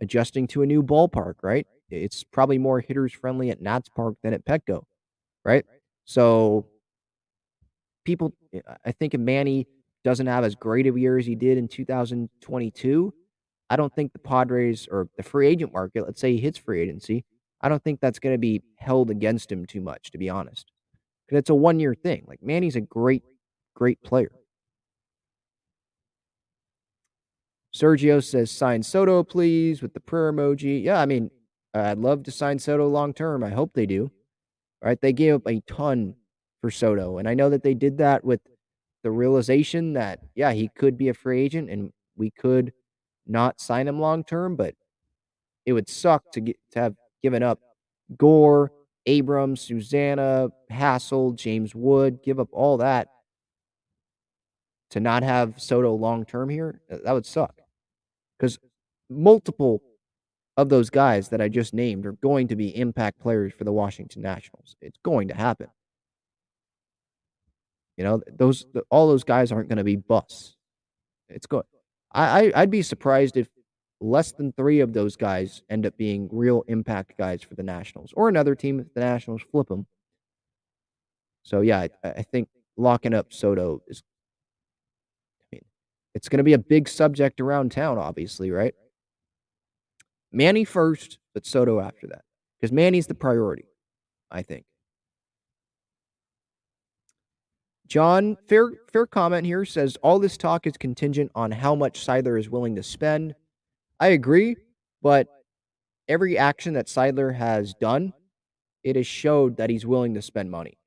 adjusting to a new ballpark. Right? It's probably more hitters friendly at Nats Park than at Petco. Right? So people, I think if Manny doesn't have as great of a year as he did in 2022, I don't think the Padres or the free agent market, let's say he hits free agency, I don't think that's going to be held against him too much, to be honest. Because it's a one year thing. Like, Manny's a great, great player. Sergio says, sign Soto, please, with the prayer emoji. Yeah, I mean, I'd love to sign Soto long term. I hope they do. All right. They gave up a ton for Soto. And I know that they did that with the realization that, yeah, he could be a free agent and we could not sign him long term, but it would suck to get to have given up Gore, Abrams, Susana, Hassell, James Wood, give up all that to not have Soto long term here, that would suck. Because multiple of those guys that I just named are going to be impact players for the Washington Nationals. It's going to happen. You know, those all those guys aren't going to be busts. It's good. I, I I'd be surprised if less than three of those guys end up being real impact guys for the Nationals or another team if the Nationals flip them. So yeah, I, I think locking up Soto is. It's going to be a big subject around town, obviously, right? Manny first, but Soto after that, because Manny's the priority, I think. John, fair fair comment here says all this talk is contingent on how much Seidler is willing to spend. I agree, but every action that Seidler has done, it has showed that he's willing to spend money.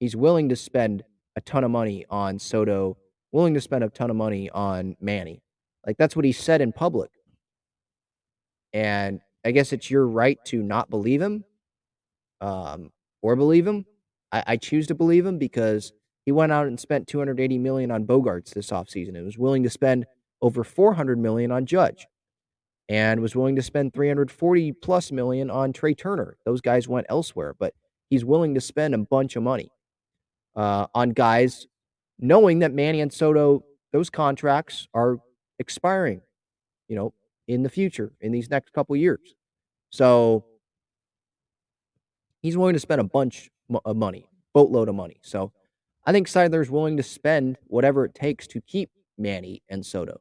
He's willing to spend a ton of money on Soto, willing to spend a ton of money on Manny. Like that's what he said in public. And I guess it's your right to not believe him um, or believe him. I, I choose to believe him because he went out and spent 280 million on Bogaerts this offseason and was willing to spend over 400 million on Judge and was willing to spend 340 plus million on Trey Turner. Those guys went elsewhere, but he's willing to spend a bunch of money uh, on guys, knowing that Manny and Soto, those contracts are expiring, you know, in the future, in these next couple years. So he's willing to spend a bunch of money, boatload of money. So I think Seidler's willing to spend whatever it takes to keep Manny and Soto.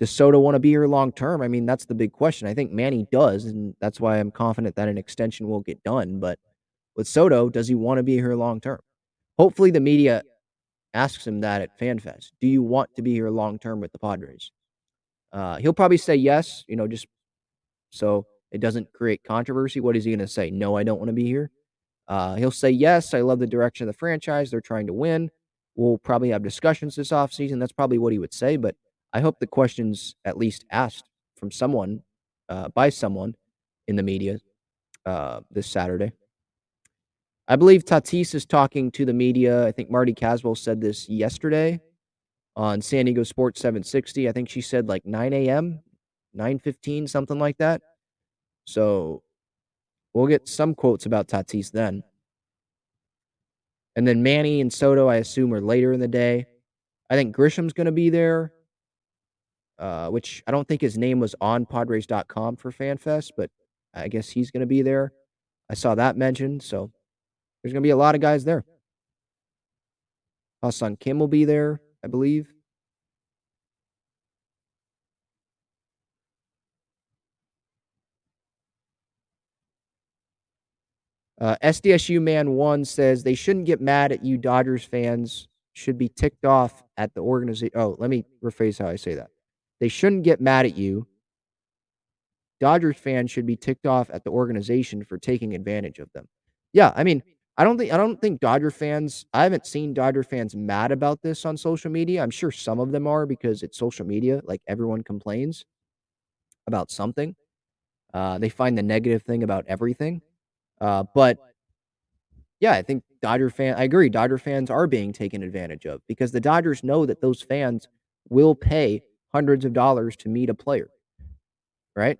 Does Soto want to be here long term? I mean, that's the big question. I think Manny does, and that's why I'm confident that an extension will get done. But with Soto, does he want to be here long term? Hopefully, the media asks him that at FanFest. Do you want to be here long term with the Padres? Uh, he'll probably say yes, you know, just so it doesn't create controversy. What is he going to say? No, I don't want to be here. Uh, he'll say yes. I love the direction of the franchise. They're trying to win. We'll probably have discussions this offseason. That's probably what he would say. But I hope the questions at least asked from someone, uh, by someone in the media uh, this Saturday. I believe Tatis is talking to the media. I think Marty Caswell said this yesterday on San Diego Sports 760. I think she said like 9 a.m., 9:15, something like that. So we'll get some quotes about Tatis then. And then Manny and Soto, I assume, are later in the day. I think Grisham's going to be there, uh, which I don't think his name was on Padres.com for FanFest, but I guess he's going to be there. I saw that mentioned, so there's going to be a lot of guys there. Ha-Seong Kim will be there, I believe. Uh, SDSU Man One says they shouldn't get mad at you, Dodgers fans. Should be ticked off at the organization. Oh, let me rephrase how I say that. They shouldn't get mad at you. Dodgers fans should be ticked off at the organization for taking advantage of them. Yeah, I mean, I don't think I don't think Dodger fans. I haven't seen Dodger fans mad about this on social media. I'm sure some of them are because it's social media. Like everyone complains about something. Uh, they find the negative thing about everything. Uh, but yeah, I think Dodger fan. I agree. Dodger fans are being taken advantage of because the Dodgers know that those fans will pay hundreds of dollars to meet a player, right?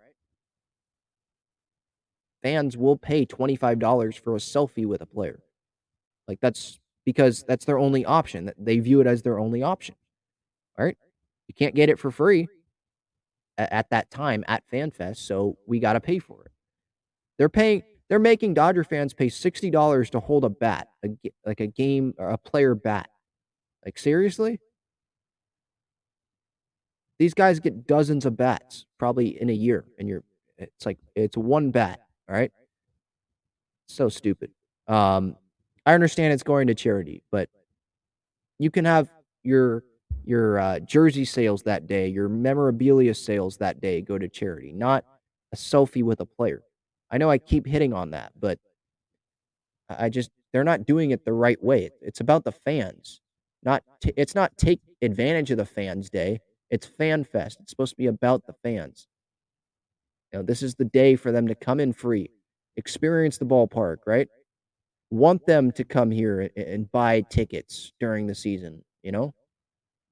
Fans will pay twenty five dollars for a selfie with a player. Like that's because that's their only option. They view it as their only option. All right, you can't get it for free at, at that time at FanFest, so we got to pay for it. They're paying they're making Dodger fans pay sixty dollars to hold a bat, a, like a game or a player bat. Like seriously, these guys get dozens of bats probably in a year, and you're it's like it's one bat. All right, so stupid. Um, I understand it's going to charity, but you can have your your uh, jersey sales that day, your memorabilia sales that day go to charity, not a selfie with a player. I know I keep hitting on that, but I just they're not doing it the right way. It's about the fans. Not t- it's not take advantage of the fans day. It's fan fest. It's supposed to be about the fans. You know, this is the day for them to come in free, experience the ballpark, right? Want them to come here and buy tickets during the season, you know?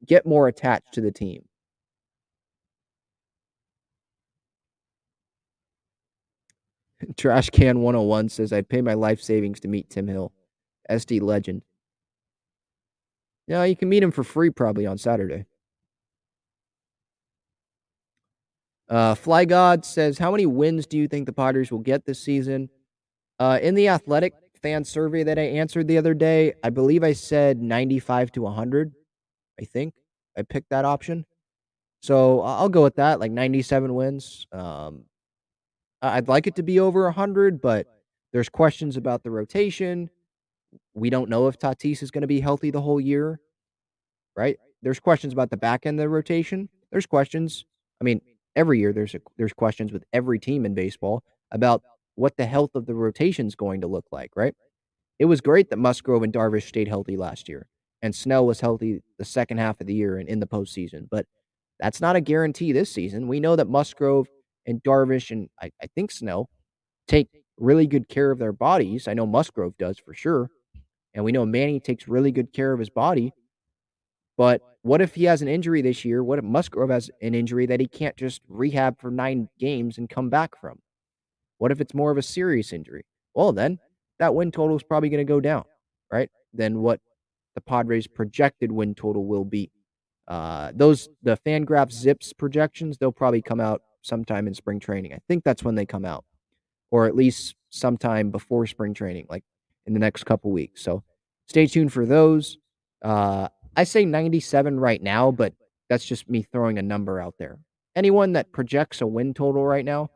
Get more attached to the team. Trash Can 101 says, I'd pay my life savings to meet Tim Hill. SD legend. Yeah, you can meet him for free probably on Saturday. Uh, Fly God says, How many wins do you think the Padres will get this season? Uh, in the athletic fan survey that I answered the other day, I believe I said 95 to 100. I think I picked that option. So I'll go with that, like 97 wins. Um, I'd like it to be over 100, but there's questions about the rotation. We don't know if Tatis is going to be healthy the whole year, right? There's questions about the back end of the rotation. There's questions. I mean, every year there's a, there's questions with every team in baseball about what the health of the rotation is going to look like, right? It was great that Musgrove and Darvish stayed healthy last year, and Snell was healthy the second half of the year and in the postseason. But that's not a guarantee this season. We know that Musgrove and Darvish and I, I think Snell take really good care of their bodies. I know Musgrove does for sure. And we know Manny takes really good care of his body. But what if he has an injury this year? What if Musgrove has an injury that he can't just rehab for nine games and come back from? What if it's more of a serious injury? Well, then that win total is probably going to go down, right? Than what the Padres' projected win total will be. Uh, those the Fangraph Zips projections, they'll probably come out sometime in spring training. I think that's when they come out, or at least sometime before spring training, like in the next couple weeks. So stay tuned for those. Uh, I say 97 right now, but that's just me throwing a number out there. Anyone that projects a win total right now,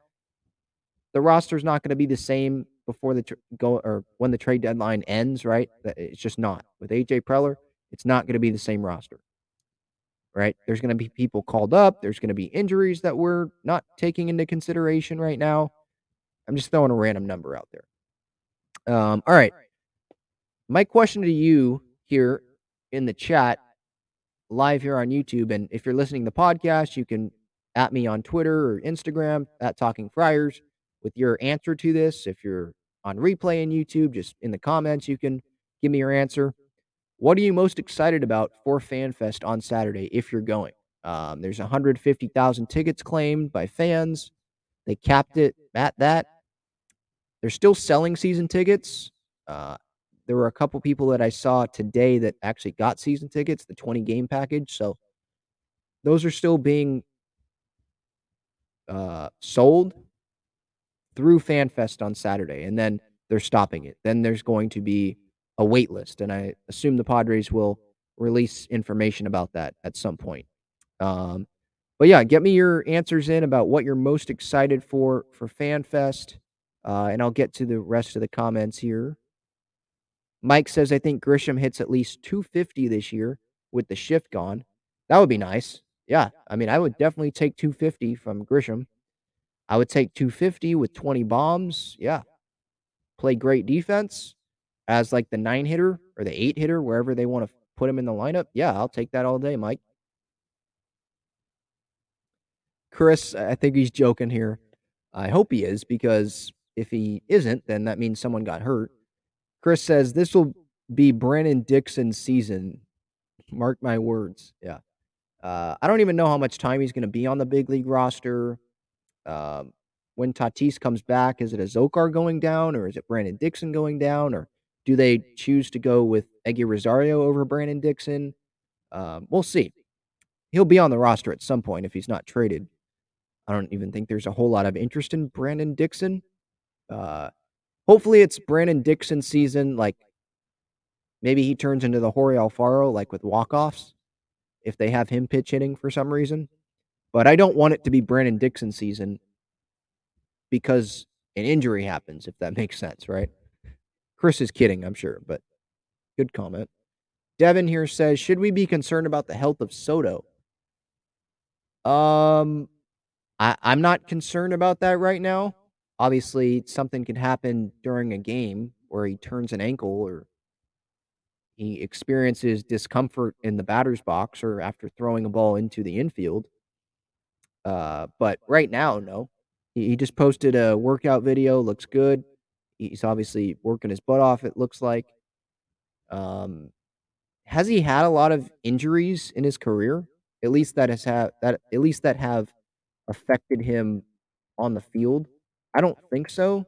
the roster's not going to be the same before the tr- go or when the trade deadline ends, right? It's just not. With AJ Preller, it's not going to be the same roster right? There's going to be people called up. There's going to be injuries that we're not taking into consideration right now. I'm just throwing a random number out there. Um, all right. My question to you here in the chat, live here on YouTube, and if you're listening to the podcast, you can at me on Twitter or Instagram at Talking Friars with your answer to this. If you're on replay in YouTube, just in the comments, you can give me your answer. What are you most excited about for FanFest on Saturday if you're going? Um, there's 150,000 tickets claimed by fans. They capped it at that. They're still selling season tickets. Uh, there were a couple people that I saw today that actually got season tickets, the 20 game package. So those are still being uh, sold through FanFest on Saturday, and then they're stopping it. Then there's going to be a wait list, and I assume the Padres will release information about that at some point. Um, but yeah, get me your answers in about what you're most excited for for FanFest, uh, and I'll get to the rest of the comments here. Mike says, I think Grisham hits at least 250 this year with the shift gone. That would be nice. Yeah, I mean, I would definitely take 250 from Grisham. I would take 250 with 20 bombs. Yeah. Play great defense as like the nine hitter or the eight hitter, wherever they want to put him in the lineup. Yeah, I'll take that all day, Mike. Chris, I think he's joking here. I hope he is because if he isn't, then that means someone got hurt. Chris says this will be Brandon Dixon's season. Mark my words. Yeah. Uh, I don't even know how much time he's going to be on the big league roster. Um, when Tatis comes back, is it Azocar going down or is it Brandon Dixon going down? Or do they choose to go with Eguy Rosario over Brandon Dixon? Um, we'll see. He'll be on the roster at some point if he's not traded. I don't even think there's a whole lot of interest in Brandon Dixon. Uh, hopefully, it's Brandon Dixon season. Like maybe he turns into the Jorge Alfaro, like with walk-offs, if they have him pitch hitting for some reason. But I don't want it to be Brandon Dixon season because an injury happens, if that makes sense, right? Chris is kidding, I'm sure, but good comment. Devin here says, should we be concerned about the health of Soto? Um, I, I'm not concerned about that right now. Obviously, something can happen during a game where he turns an ankle or he experiences discomfort in the batter's box or after throwing a ball into the infield. Uh, but right now, no. He, he just posted a workout video. Looks good. He's obviously working his butt off. It looks like. Um, has he had a lot of injuries in his career? At least that has had that. At least that have affected him on the field. I don't think so.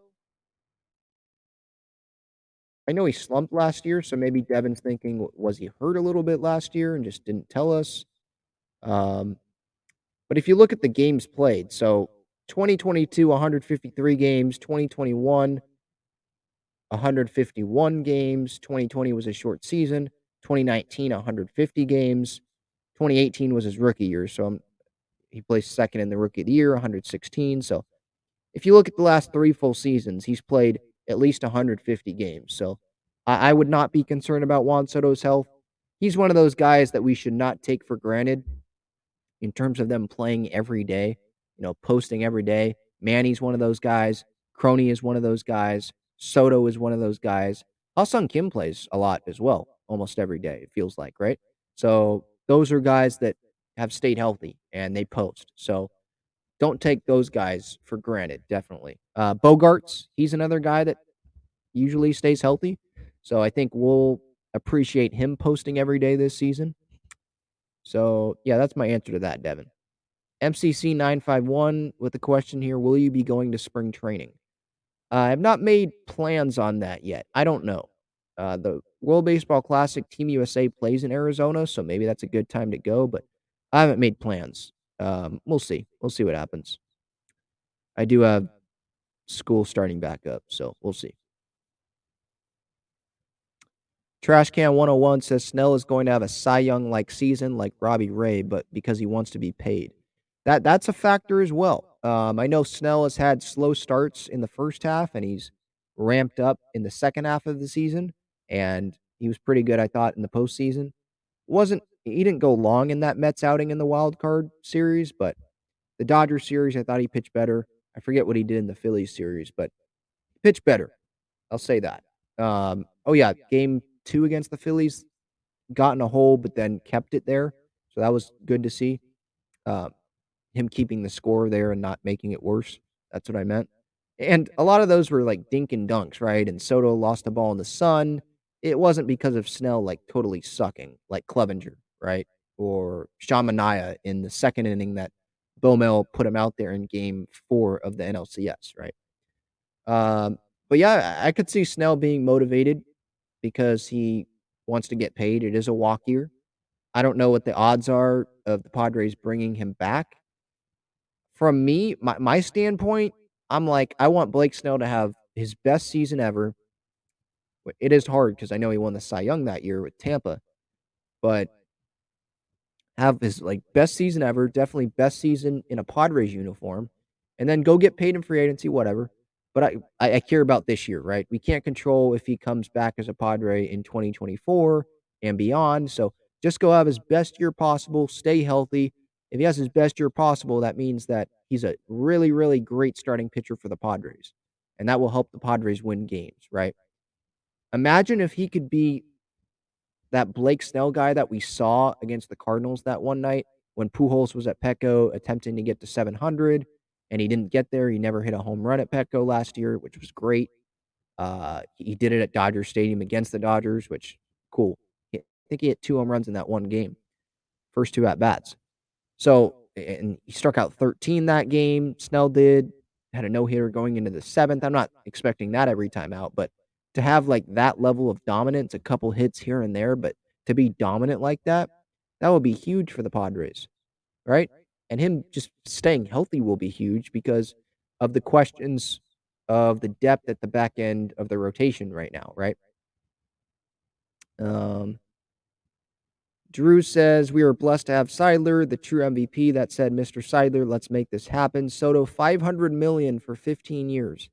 I know he slumped last year, so maybe Devin's thinking, was he hurt a little bit last year and just didn't tell us? Um, but if you look at the games played, so 2022, 153 games, 2021, 151 games, 2020 was a short season, 2019, 150 games, 2018 was his rookie year, so I'm, he placed second in the rookie of the year, 116. So if you look at the last three full seasons, he's played at least 150 games. So I, I would not be concerned about Juan Soto's health. He's one of those guys that we should not take for granted in terms of them playing every day, you know, posting every day. Manny's one of those guys. Crony is one of those guys. Soto is one of those guys. Ha-Seong Kim plays a lot as well, almost every day, it feels like, right? So those are guys that have stayed healthy and they post. So don't take those guys for granted, definitely. Uh, Bogaerts, he's another guy that usually stays healthy. So I think we'll appreciate him posting every day this season. So, yeah, that's my answer to that, Devin. MCC951 with a question here Will you be going to spring training? Uh, I have not made plans on that yet. I don't know. Uh, the World Baseball Classic Team USA plays in Arizona, so maybe that's a good time to go, but I haven't made plans. Um, we'll see. We'll see what happens. I do have school starting back up, so we'll see. Trashcan 101 says Snell is going to have a Cy Young like season like Robbie Ray, but because he wants to be paid. That that's a factor as well. Um, I know Snell has had slow starts in the first half and he's ramped up in the second half of the season, and he was pretty good, I thought, in the postseason. wasn't he didn't go long in that Mets outing in the wild card series, but the Dodgers series, I thought he pitched better. I forget what he did in the Phillies series, but pitched better. I'll say that. Um, oh yeah, game two against the Phillies, got in a hole, but then kept it there. So that was good to see. Uh, him keeping the score there and not making it worse. That's what I meant. And a lot of those were like dink and dunks, right? And Soto lost the ball in the sun. It wasn't because of Snell like totally sucking, like Clevinger, right? Or Sean Manaea in the second inning that Bomel put him out there in game four of the NLCS, right? Um, but yeah, I could see Snell being motivated because he wants to get paid. It is a walk year. I don't know what the odds are of the Padres bringing him back. From me, my, my standpoint, I'm like, I want Blake Snell to have his best season ever. It is hard because I know he won the Cy Young that year with Tampa, but have his like best season ever, definitely best season in a Padres uniform, and then go get paid in free agency, whatever. But I, I, I care about this year, right? We can't control if he comes back as a Padre in 2024 and beyond. So just go have his best year possible, stay healthy. If he has his best year possible, that means that he's a really, really great starting pitcher for the Padres. And that will help the Padres win games, right? Imagine if he could be that Blake Snell guy that we saw against the Cardinals that one night when Pujols was at Petco attempting to get to 700 and he didn't get there. He never hit a home run at Petco last year, which was great. Uh, he did it at Dodger Stadium against the Dodgers, which cool. I think he hit two home runs in that one game, first two at bats. So, and he struck out 13 that game. Snell did had a no hitter going into the seventh. I'm not expecting that every time out, but to have like that level of dominance, a couple hits here and there, but to be dominant like that, that would be huge for the Padres, right? And him just staying healthy will be huge because of the questions of the depth at the back end of the rotation right now, right? Um, Drew says we are blessed to have Seidler, the true MVP. That said, Mr. Seidler, let's make this happen. Soto, 500 million for 15 years.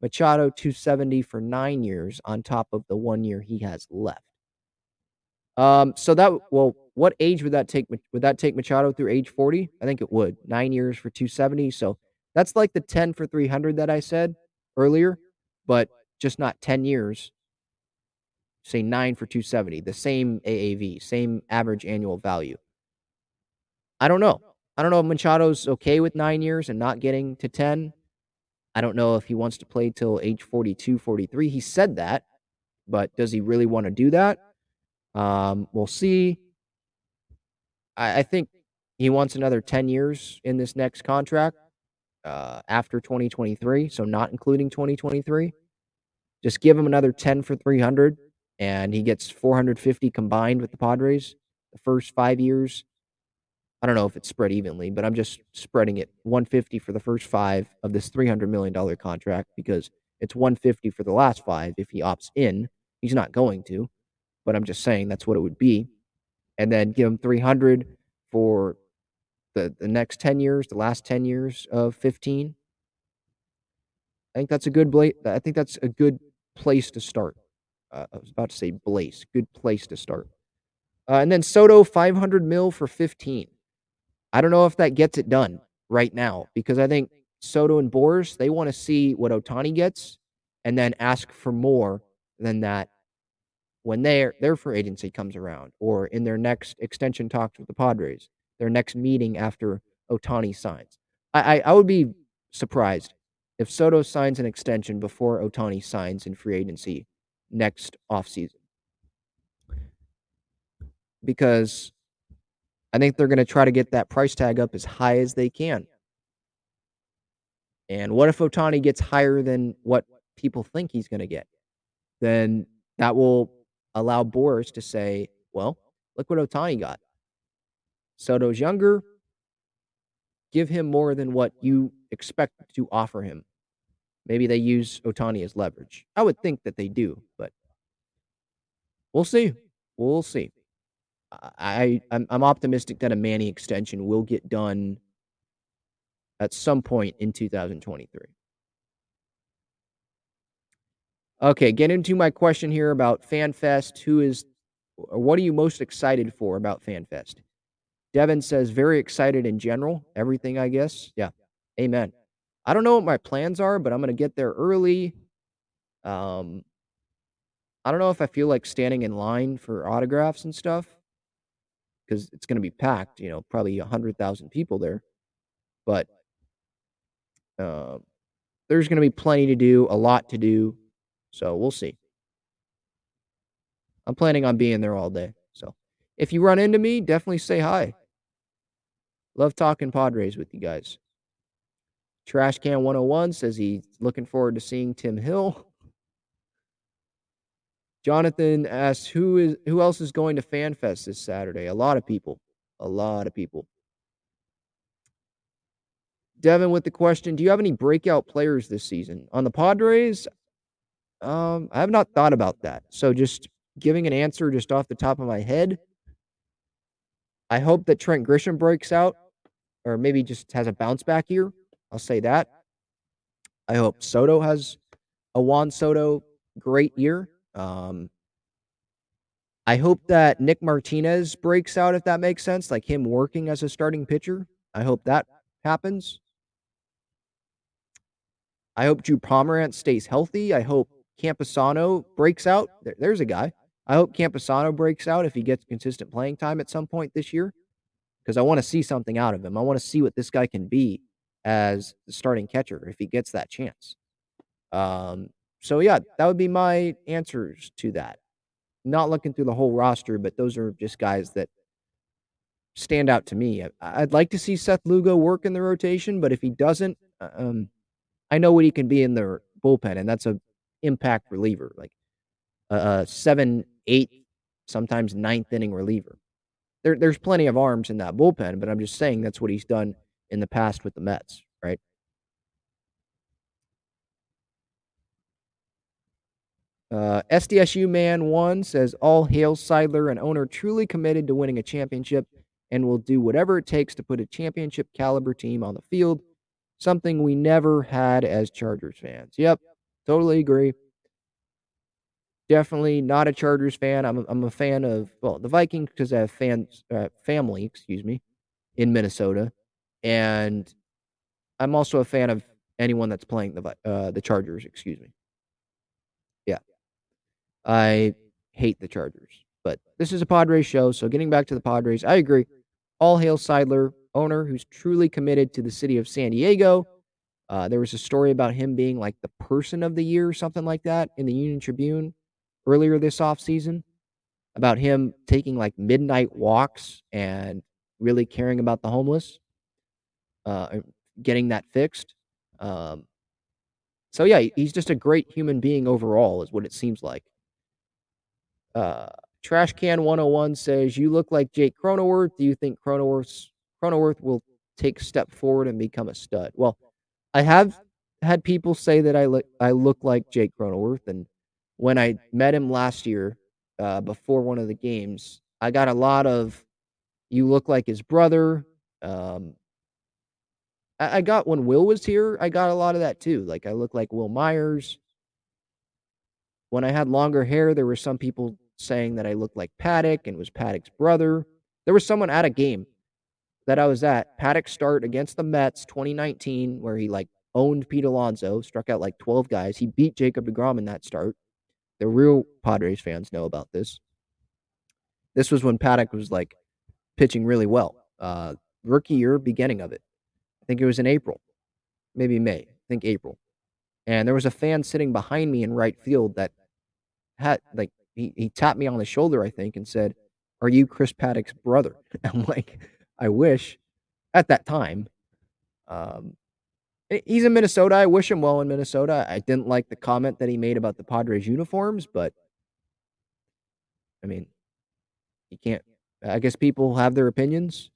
Machado 270 for nine years on top of the one year he has left. Um, so that well, what age would that take? Would that take Machado through age 40? I think it would. Nine years for 270. So that's like the 10 for 300 that I said earlier, but just not 10 years. Say nine for 270, the same AAV, same average annual value. I don't know. I don't know if Machado's okay with nine years and not getting to 10. I don't know if he wants to play till age 42, 43. He said that, but does he really want to do that? Um, we'll see. I, I, think he wants another 10 years in this next contract uh, after 2023, so not including 2023. Just give him another 10 for 300, and he gets 450 combined with the Padres the first five years. I don't know if it's spread evenly, but I'm just spreading it 150 for the first five of this 300 million dollar contract because it's 150 for the last five if he opts in. He's not going to, but I'm just saying that's what it would be. And then give him 300 for the the next 10 years, the last 10 years of 15. I think that's a good bla- I think that's a good place to start. Uh, I was about to say Blaze, good place to start. Uh, and then Soto 500 mil for 15. I don't know if that gets it done right now because I think Soto and Boras, they want to see what Ohtani gets and then ask for more than that when their their free agency comes around or in their next extension talks with the Padres, their next meeting after Ohtani signs. I, I, I would be surprised if Soto signs an extension before Ohtani signs in free agency next offseason. Because I think they're going to try to get that price tag up as high as they can. And what if Ohtani gets higher than what people think he's going to get? Then that will allow Boras to say, well, look what Ohtani got. Soto's younger. Give him more than what you expect to offer him. Maybe they use Ohtani as leverage. I would think that they do, but we'll see. We'll see. I I'm, I'm optimistic that a Manny extension will get done at some point in 2023. Okay, get into my question here about FanFest. Who is, or what are you most excited for about FanFest? Devin says, very excited in general. Everything, I guess. Yeah. Amen. I don't know what my plans are, but I'm going to get there early. Um, I don't know if I feel like standing in line for autographs and stuff because it's going to be packed, you know, probably 100,000 people there. But uh, there's going to be plenty to do, a lot to do. So we'll see. I'm planning on being there all day. So if you run into me, definitely say hi. Love talking Padres with you guys. Trash Can 101 says he's looking forward to seeing Tim Hill. Jonathan asks who is who else is going to FanFest this Saturday? A lot of people. A lot of people. Devin with the question, do you have any breakout players this season? On the Padres, um, I have not thought about that. So just giving an answer just off the top of my head. I hope that Trent Grisham breaks out or maybe just has a bounce back year. I'll say that. I hope Soto has a Juan Soto great year. Um, I hope that Nick Martinez breaks out, if that makes sense, like him working as a starting pitcher. I hope that happens. I hope Drew Pomeranz stays healthy. I hope Campusano breaks out. There, there's a guy. I hope Campusano breaks out if he gets consistent playing time at some point this year because I want to see something out of him. I want to see what this guy can be as the starting catcher if he gets that chance. Um, so yeah, that would be my answers to that. Not looking through the whole roster, but those are just guys that stand out to me. I, would like to see Seth Lugo work in the rotation, but if he doesn't, uh, um, I know what he can be in the bullpen, and that's a impact reliever, like a, a seven, eight, sometimes ninth inning reliever. There, there's plenty of arms in that bullpen, but I'm just saying that's what he's done in the past with the Mets, right? Uh, SDSU Man One says, "All hail Seidler, an owner truly committed to winning a championship, and will do whatever it takes to put a championship caliber team on the field. Something we never had as Chargers fans." Yep, totally agree. Definitely not a Chargers fan. I'm I'm a fan of well the Vikings because I have fans uh, family, excuse me, in Minnesota, and I'm also a fan of anyone that's playing the uh, the Chargers. Excuse me. I hate the Chargers. But this is a Padres show, so getting back to the Padres, I agree. All hail Seidler, owner who's truly committed to the city of San Diego. Uh, there was a story about him being like the person of the year or something like that in the Union Tribune earlier this offseason about him taking like midnight walks and really caring about the homeless, uh, getting that fixed. Um, so, yeah, he's just a great human being overall, is what it seems like. Uh, Trash Can 101 says, You look like Jake Cronenworth. Do you think Cronenworth, Cronenworth will take step forward and become a stud? Well, I have had people say that I look I look like Jake Cronenworth, and when I met him last year uh, before one of the games, I got a lot of "you look like his brother." Um, I, I got when Wil was here, I got a lot of that too. Like I look like Wil Myers. When I had longer hair, there were some people saying that I looked like Paddack and was Paddack's brother. There was someone at a game that I was at, Paddack start against the Mets 2019, where he like owned Pete Alonso, struck out like 12 guys. He beat Jacob DeGrom in that start. The real Padres fans know about this. This was when Paddack was like pitching really well. Uh, rookie year, beginning of it. I think it was in April, maybe May. I think April. And there was a fan sitting behind me in right field that had like he, he tapped me on the shoulder, I think, and said, Are you Chris Paddack's brother? I'm like, I wish at that time. Um, he's in Minnesota. I wish him well in Minnesota. I didn't like the comment that he made about the Padres uniforms, but I mean, you can't. I guess people have their opinions.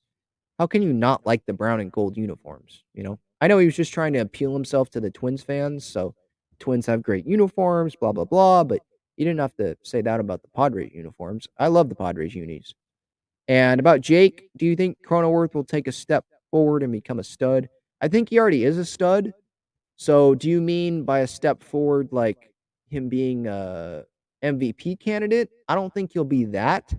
How can you not like the brown and gold uniforms? You know, I know he was just trying to appeal himself to the Twins fans. So, Twins have great uniforms, blah blah blah. But you didn't have to say that about the Padres uniforms. I love the Padres unis. And about Jake, do you think Cronenworth will take a step forward and become a stud? I think he already is a stud. So, do you mean by a step forward like him being a MVP candidate? I don't think he'll be that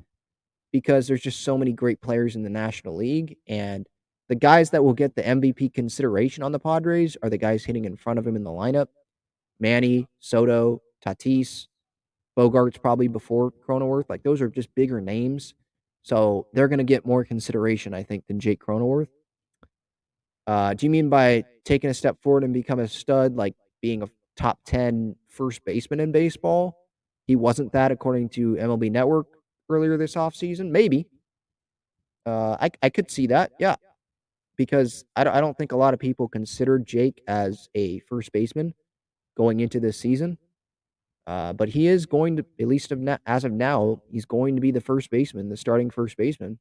because there's just so many great players in the National League and the guys that will get the MVP consideration on the Padres are the guys hitting in front of him in the lineup. Manny, Soto, Tatis, Bogaerts probably before Cronenworth. Like those are just bigger names. So they're going to get more consideration, I think, than Jake Cronenworth. Uh, do you mean by taking a step forward and become a stud, like being a top 10 first baseman in baseball? He wasn't that, according to MLB Network earlier this offseason. Maybe. Uh, I, I could see that. Yeah. Because I don't, I don't think a lot of people considered Jake as a first baseman going into this season. Uh, but he is going to, at least of na- as of now, he's going to be the first baseman, the starting first baseman,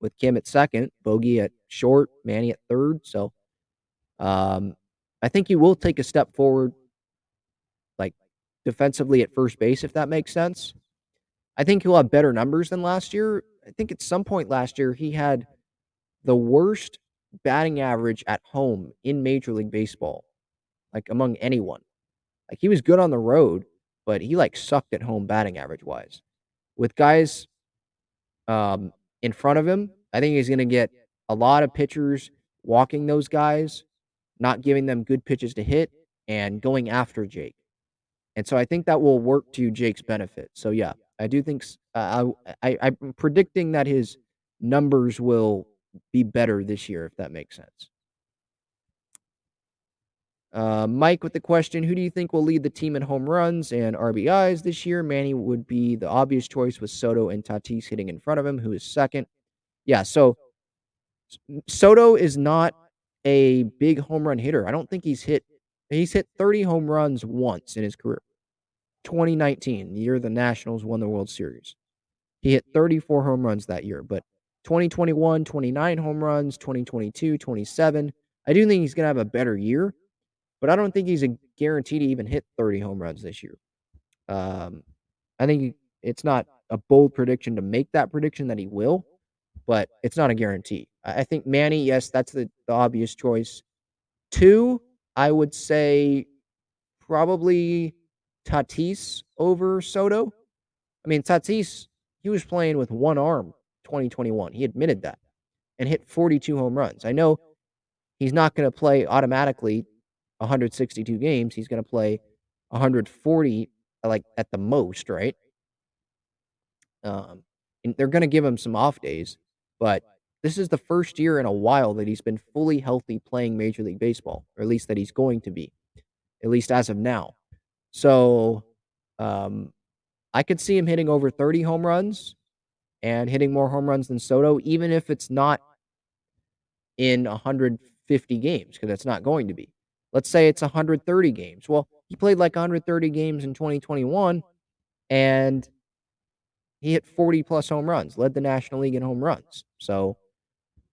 with Kim at second, Bogey at short, Manny at third. So, um, I think he will take a step forward, like defensively at first base, if that makes sense. I think he'll have better numbers than last year. I think at some point last year he had the worst batting average at home in Major League Baseball, like among anyone. Like he was good on the road, but he like sucked at home batting average wise. With guys um, in front of him, I think he's going to get a lot of pitchers walking those guys, not giving them good pitches to hit, and going after Jake. And so I think that will work to Jake's benefit. So yeah, I do think uh, I, I I'm predicting that his numbers will be better this year, if that makes sense. Uh, Mike with the question Who do you think will lead the team in home runs and RBIs this year? Manny would be the obvious choice with Soto and Tatis hitting in front of him, who is second. Yeah, so Soto is not a big home run hitter. I don't think he's hit he's hit 30 home runs once in his career. 2019, the year the Nationals won the World Series. He hit 34 home runs that year, but 2021, 29 home runs, 2022, 27. I do think he's going to have a better year, but I don't think he's a guarantee to even hit 30 home runs this year. Um, I think it's not a bold prediction to make that prediction that he will, but it's not a guarantee. I think Manny, yes, that's the, the obvious choice. Two, I would say probably Tatis over Soto. I mean, Tatis, he was playing with one arm 2021. He admitted that and hit 42 home runs. I know he's not going to play automatically 162 games. He's going to play 140 like at the most, right? Um, and they're going to give him some off days, but this is the first year in a while that he's been fully healthy playing Major League Baseball, or at least that he's going to be, at least as of now. So, um, I could see him hitting over 30 home runs and hitting more home runs than Soto, even if it's not in 150 games, because that's not going to be. Let's say it's 130 games. Well, he played like 130 games in 2021 and he hit 40 plus home runs, led the National League in home runs. So,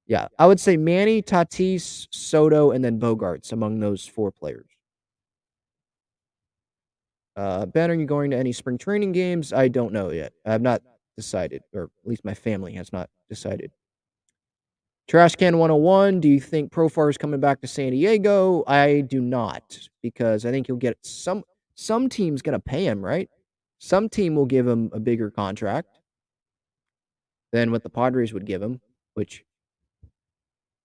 yeah, I would say Manny, Tatis, Soto, and then Bogaerts among those four players. Ben, are you going to any spring training games? I don't know yet. I have not decided, or at least my family has not decided. Trash Can 101, do you think Profar is coming back to San Diego? I do not, because I think you'll get some some team's gonna pay him, right? Some team will give him a bigger contract than what the Padres would give him, which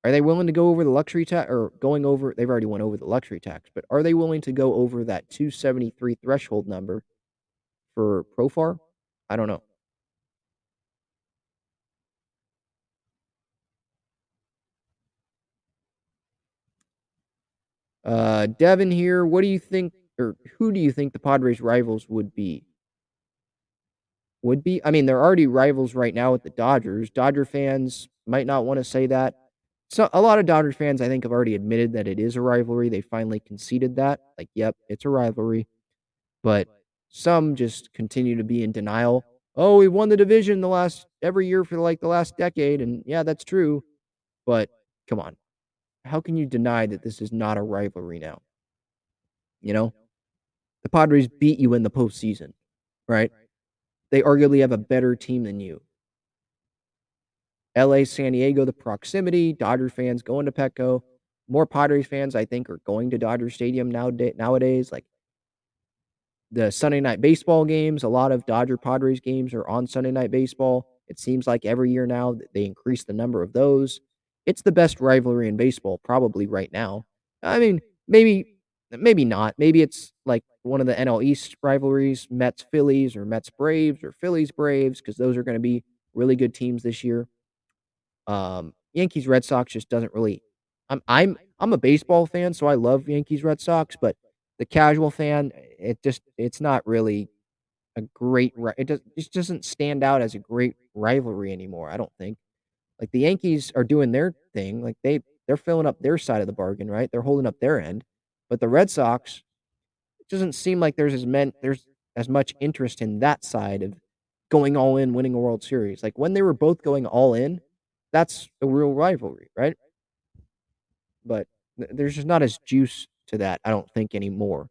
are they willing to go over the luxury tax or going over they've already went over the luxury tax, but are they willing to go over that 273 threshold number for Profar? I don't know. Uh, Devin here, what do you think, or who do you think the Padres' rivals would be? Would be? I mean, they're already rivals right now with the Dodgers. Dodger fans might not want to say that. So a lot of Dodgers fans, I think, have already admitted that it is a rivalry. They finally conceded that. Like, yep, it's a rivalry. But some just continue to be in denial. Oh, we've won the division the last every year for like the last decade, and yeah, that's true. But come on, how can you deny that this is not a rivalry now? You know, the Padres beat you in the postseason, right? They arguably have a better team than you. LA, San Diego, the proximity, Dodger fans going to Petco. More Padres fans, I think, are going to Dodger Stadium nowadays. Like the Sunday night baseball games, a lot of Dodger Padres games are on Sunday night baseball. It seems like every year now they increase the number of those. It's the best rivalry in baseball, probably right now. I mean, maybe, maybe not. Maybe it's like one of the NL East rivalries, Mets Phillies or Mets Braves or Phillies Braves, because those are going to be really good teams this year. Um, Yankees Red Sox just doesn't really. I'm I'm I'm a baseball fan, so I love Yankees Red Sox, but the casual fan, it just it's not really a great. It does it just doesn't stand out as a great rivalry anymore. I don't think. Like the Yankees are doing their thing. Like they they're filling up their side of the bargain, right? They're holding up their end. But the Red Sox, it doesn't seem like there's as men there's as much interest in that side of going all in, winning a World Series. Like when they were both going all in, that's a real rivalry, right? But there's just not as juice to that, I don't think anymore.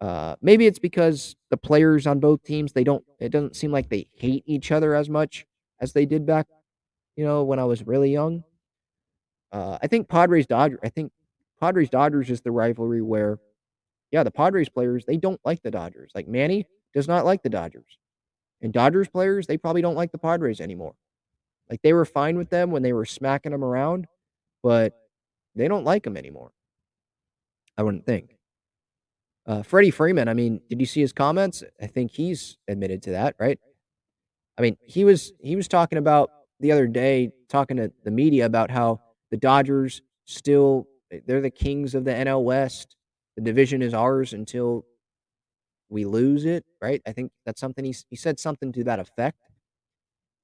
Uh, maybe it's because the players on both teams they don't. It doesn't seem like they hate each other as much as they did back, you know, when I was really young. Uh, I think Padres Dodgers. I think Padres Dodgers is the rivalry where, yeah, the Padres players they don't like the Dodgers. Like Manny does not like the Dodgers, and Dodgers players they probably don't like the Padres anymore. Like they were fine with them when they were smacking them around, but they don't like them anymore. I wouldn't think. Uh, Freddie Freeman, I mean, did you see his comments? I think he's admitted to that, right? I mean, he was he was talking about the other day, talking to the media about how the Dodgers still they're the kings of the NL West. The division is ours until we lose it, right? I think that's something he he said something to that effect,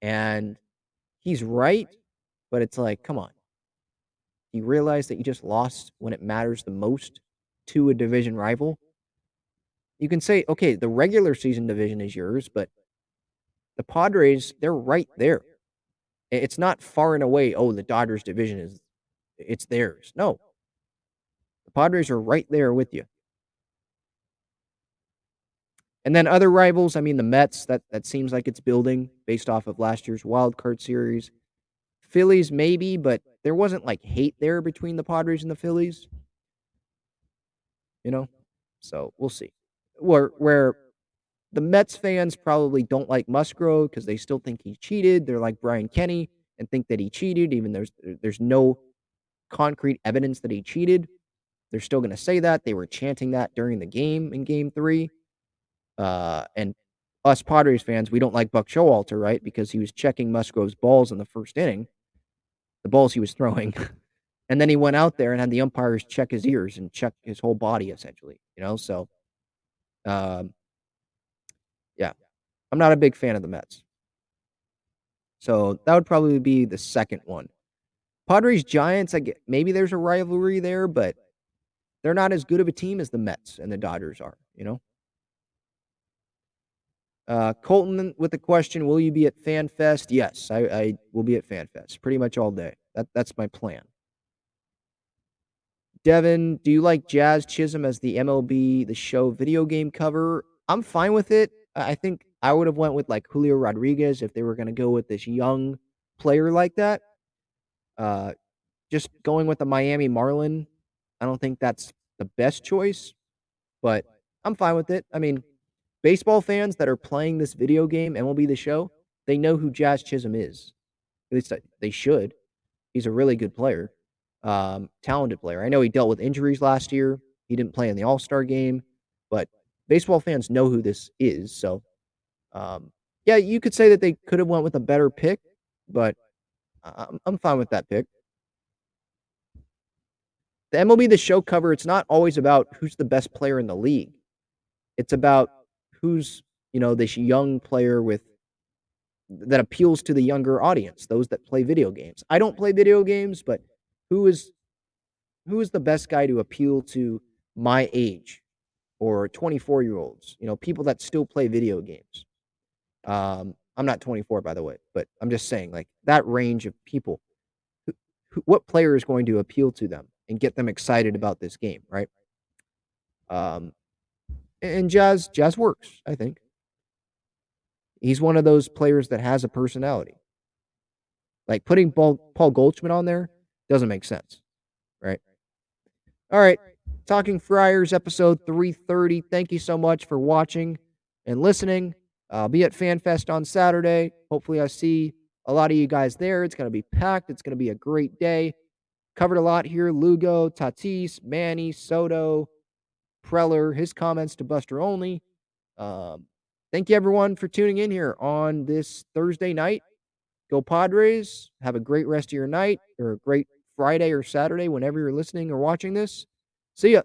and he's right, but it's like, come on, you realize that you just lost when it matters the most to a division rival you can say, okay, the regular season division is yours, but the Padres, they're right there. It's not far and away, oh, the Dodgers division is it's theirs. No. The Padres are right there with you. And then other rivals, I mean the Mets, that that seems like it's building based off of last year's wild card series. Phillies maybe, but there wasn't like hate there between the Padres and the Phillies. You know? So, we'll see where where the Mets fans probably don't like Musgrove because they still think he cheated. They're like Brian Kenny and think that he cheated, even there's there's no concrete evidence that he cheated. They're still to say that. They were chanting that during the game in Game Three. Uh, and us Padres fans, we don't like Buck Showalter, right? Because he was checking Musgrove's balls in the first inning, the balls he was throwing. and then he went out there and had the umpires check his ears and check his whole body, essentially. You know, so um, yeah, I'm not a big fan of the Mets. So that would probably be the second one. Padres Giants, I get maybe there's a rivalry there, but they're not as good of a team as the Mets and the Dodgers are, you know? Uh, Colton with the question, will you be at FanFest? Yes, I, I will be at FanFest pretty much all day. That, that's my plan. Devin, do you like Jazz Chisholm as the MLB The Show video game cover? I'm fine with it. I think I would have went with like Julio Rodriguez if they were going to go with this young player like that. Uh, just going with the Miami Marlin, I don't think that's the best choice, but I'm fine with it. I mean, baseball fans that are playing this video game, MLB The Show, they know who Jazz Chisholm is. At least they should. He's a really good player um, talented player. I know he dealt with injuries last year. He didn't play in the All Star game, but baseball fans know who this is. So, um, yeah, you could say that they could have went with a better pick, but I'm, I'm fine with that pick. The MLB The Show cover, it's not always about who's the best player in the league. It's about who's, you know, this young player with that appeals to the younger audience, those that play video games. I don't play video games, but who is who is the best guy to appeal to my age or 24 year olds you know people that still play video games um i'm not 24 by the way but i'm just saying like that range of people who, who, what player is going to appeal to them and get them excited about this game right um and jazz jazz works i think he's one of those players that has a personality like putting paul, paul goldschmidt on there doesn't make sense, right? All right. Talking Friars, episode 330. Thank you so much for watching and listening. I'll be at FanFest on Saturday. Hopefully, I see a lot of you guys there. It's going to be packed. It's going to be a great day. Covered a lot here Lugo, Tatis, Manny, Soto, Preller, his comments to Buster Olney. Um, thank you, everyone, for tuning in here on this Thursday night. Go Padres. Have a great rest of your night or a great Friday or Saturday, whenever you're listening or watching this. See ya.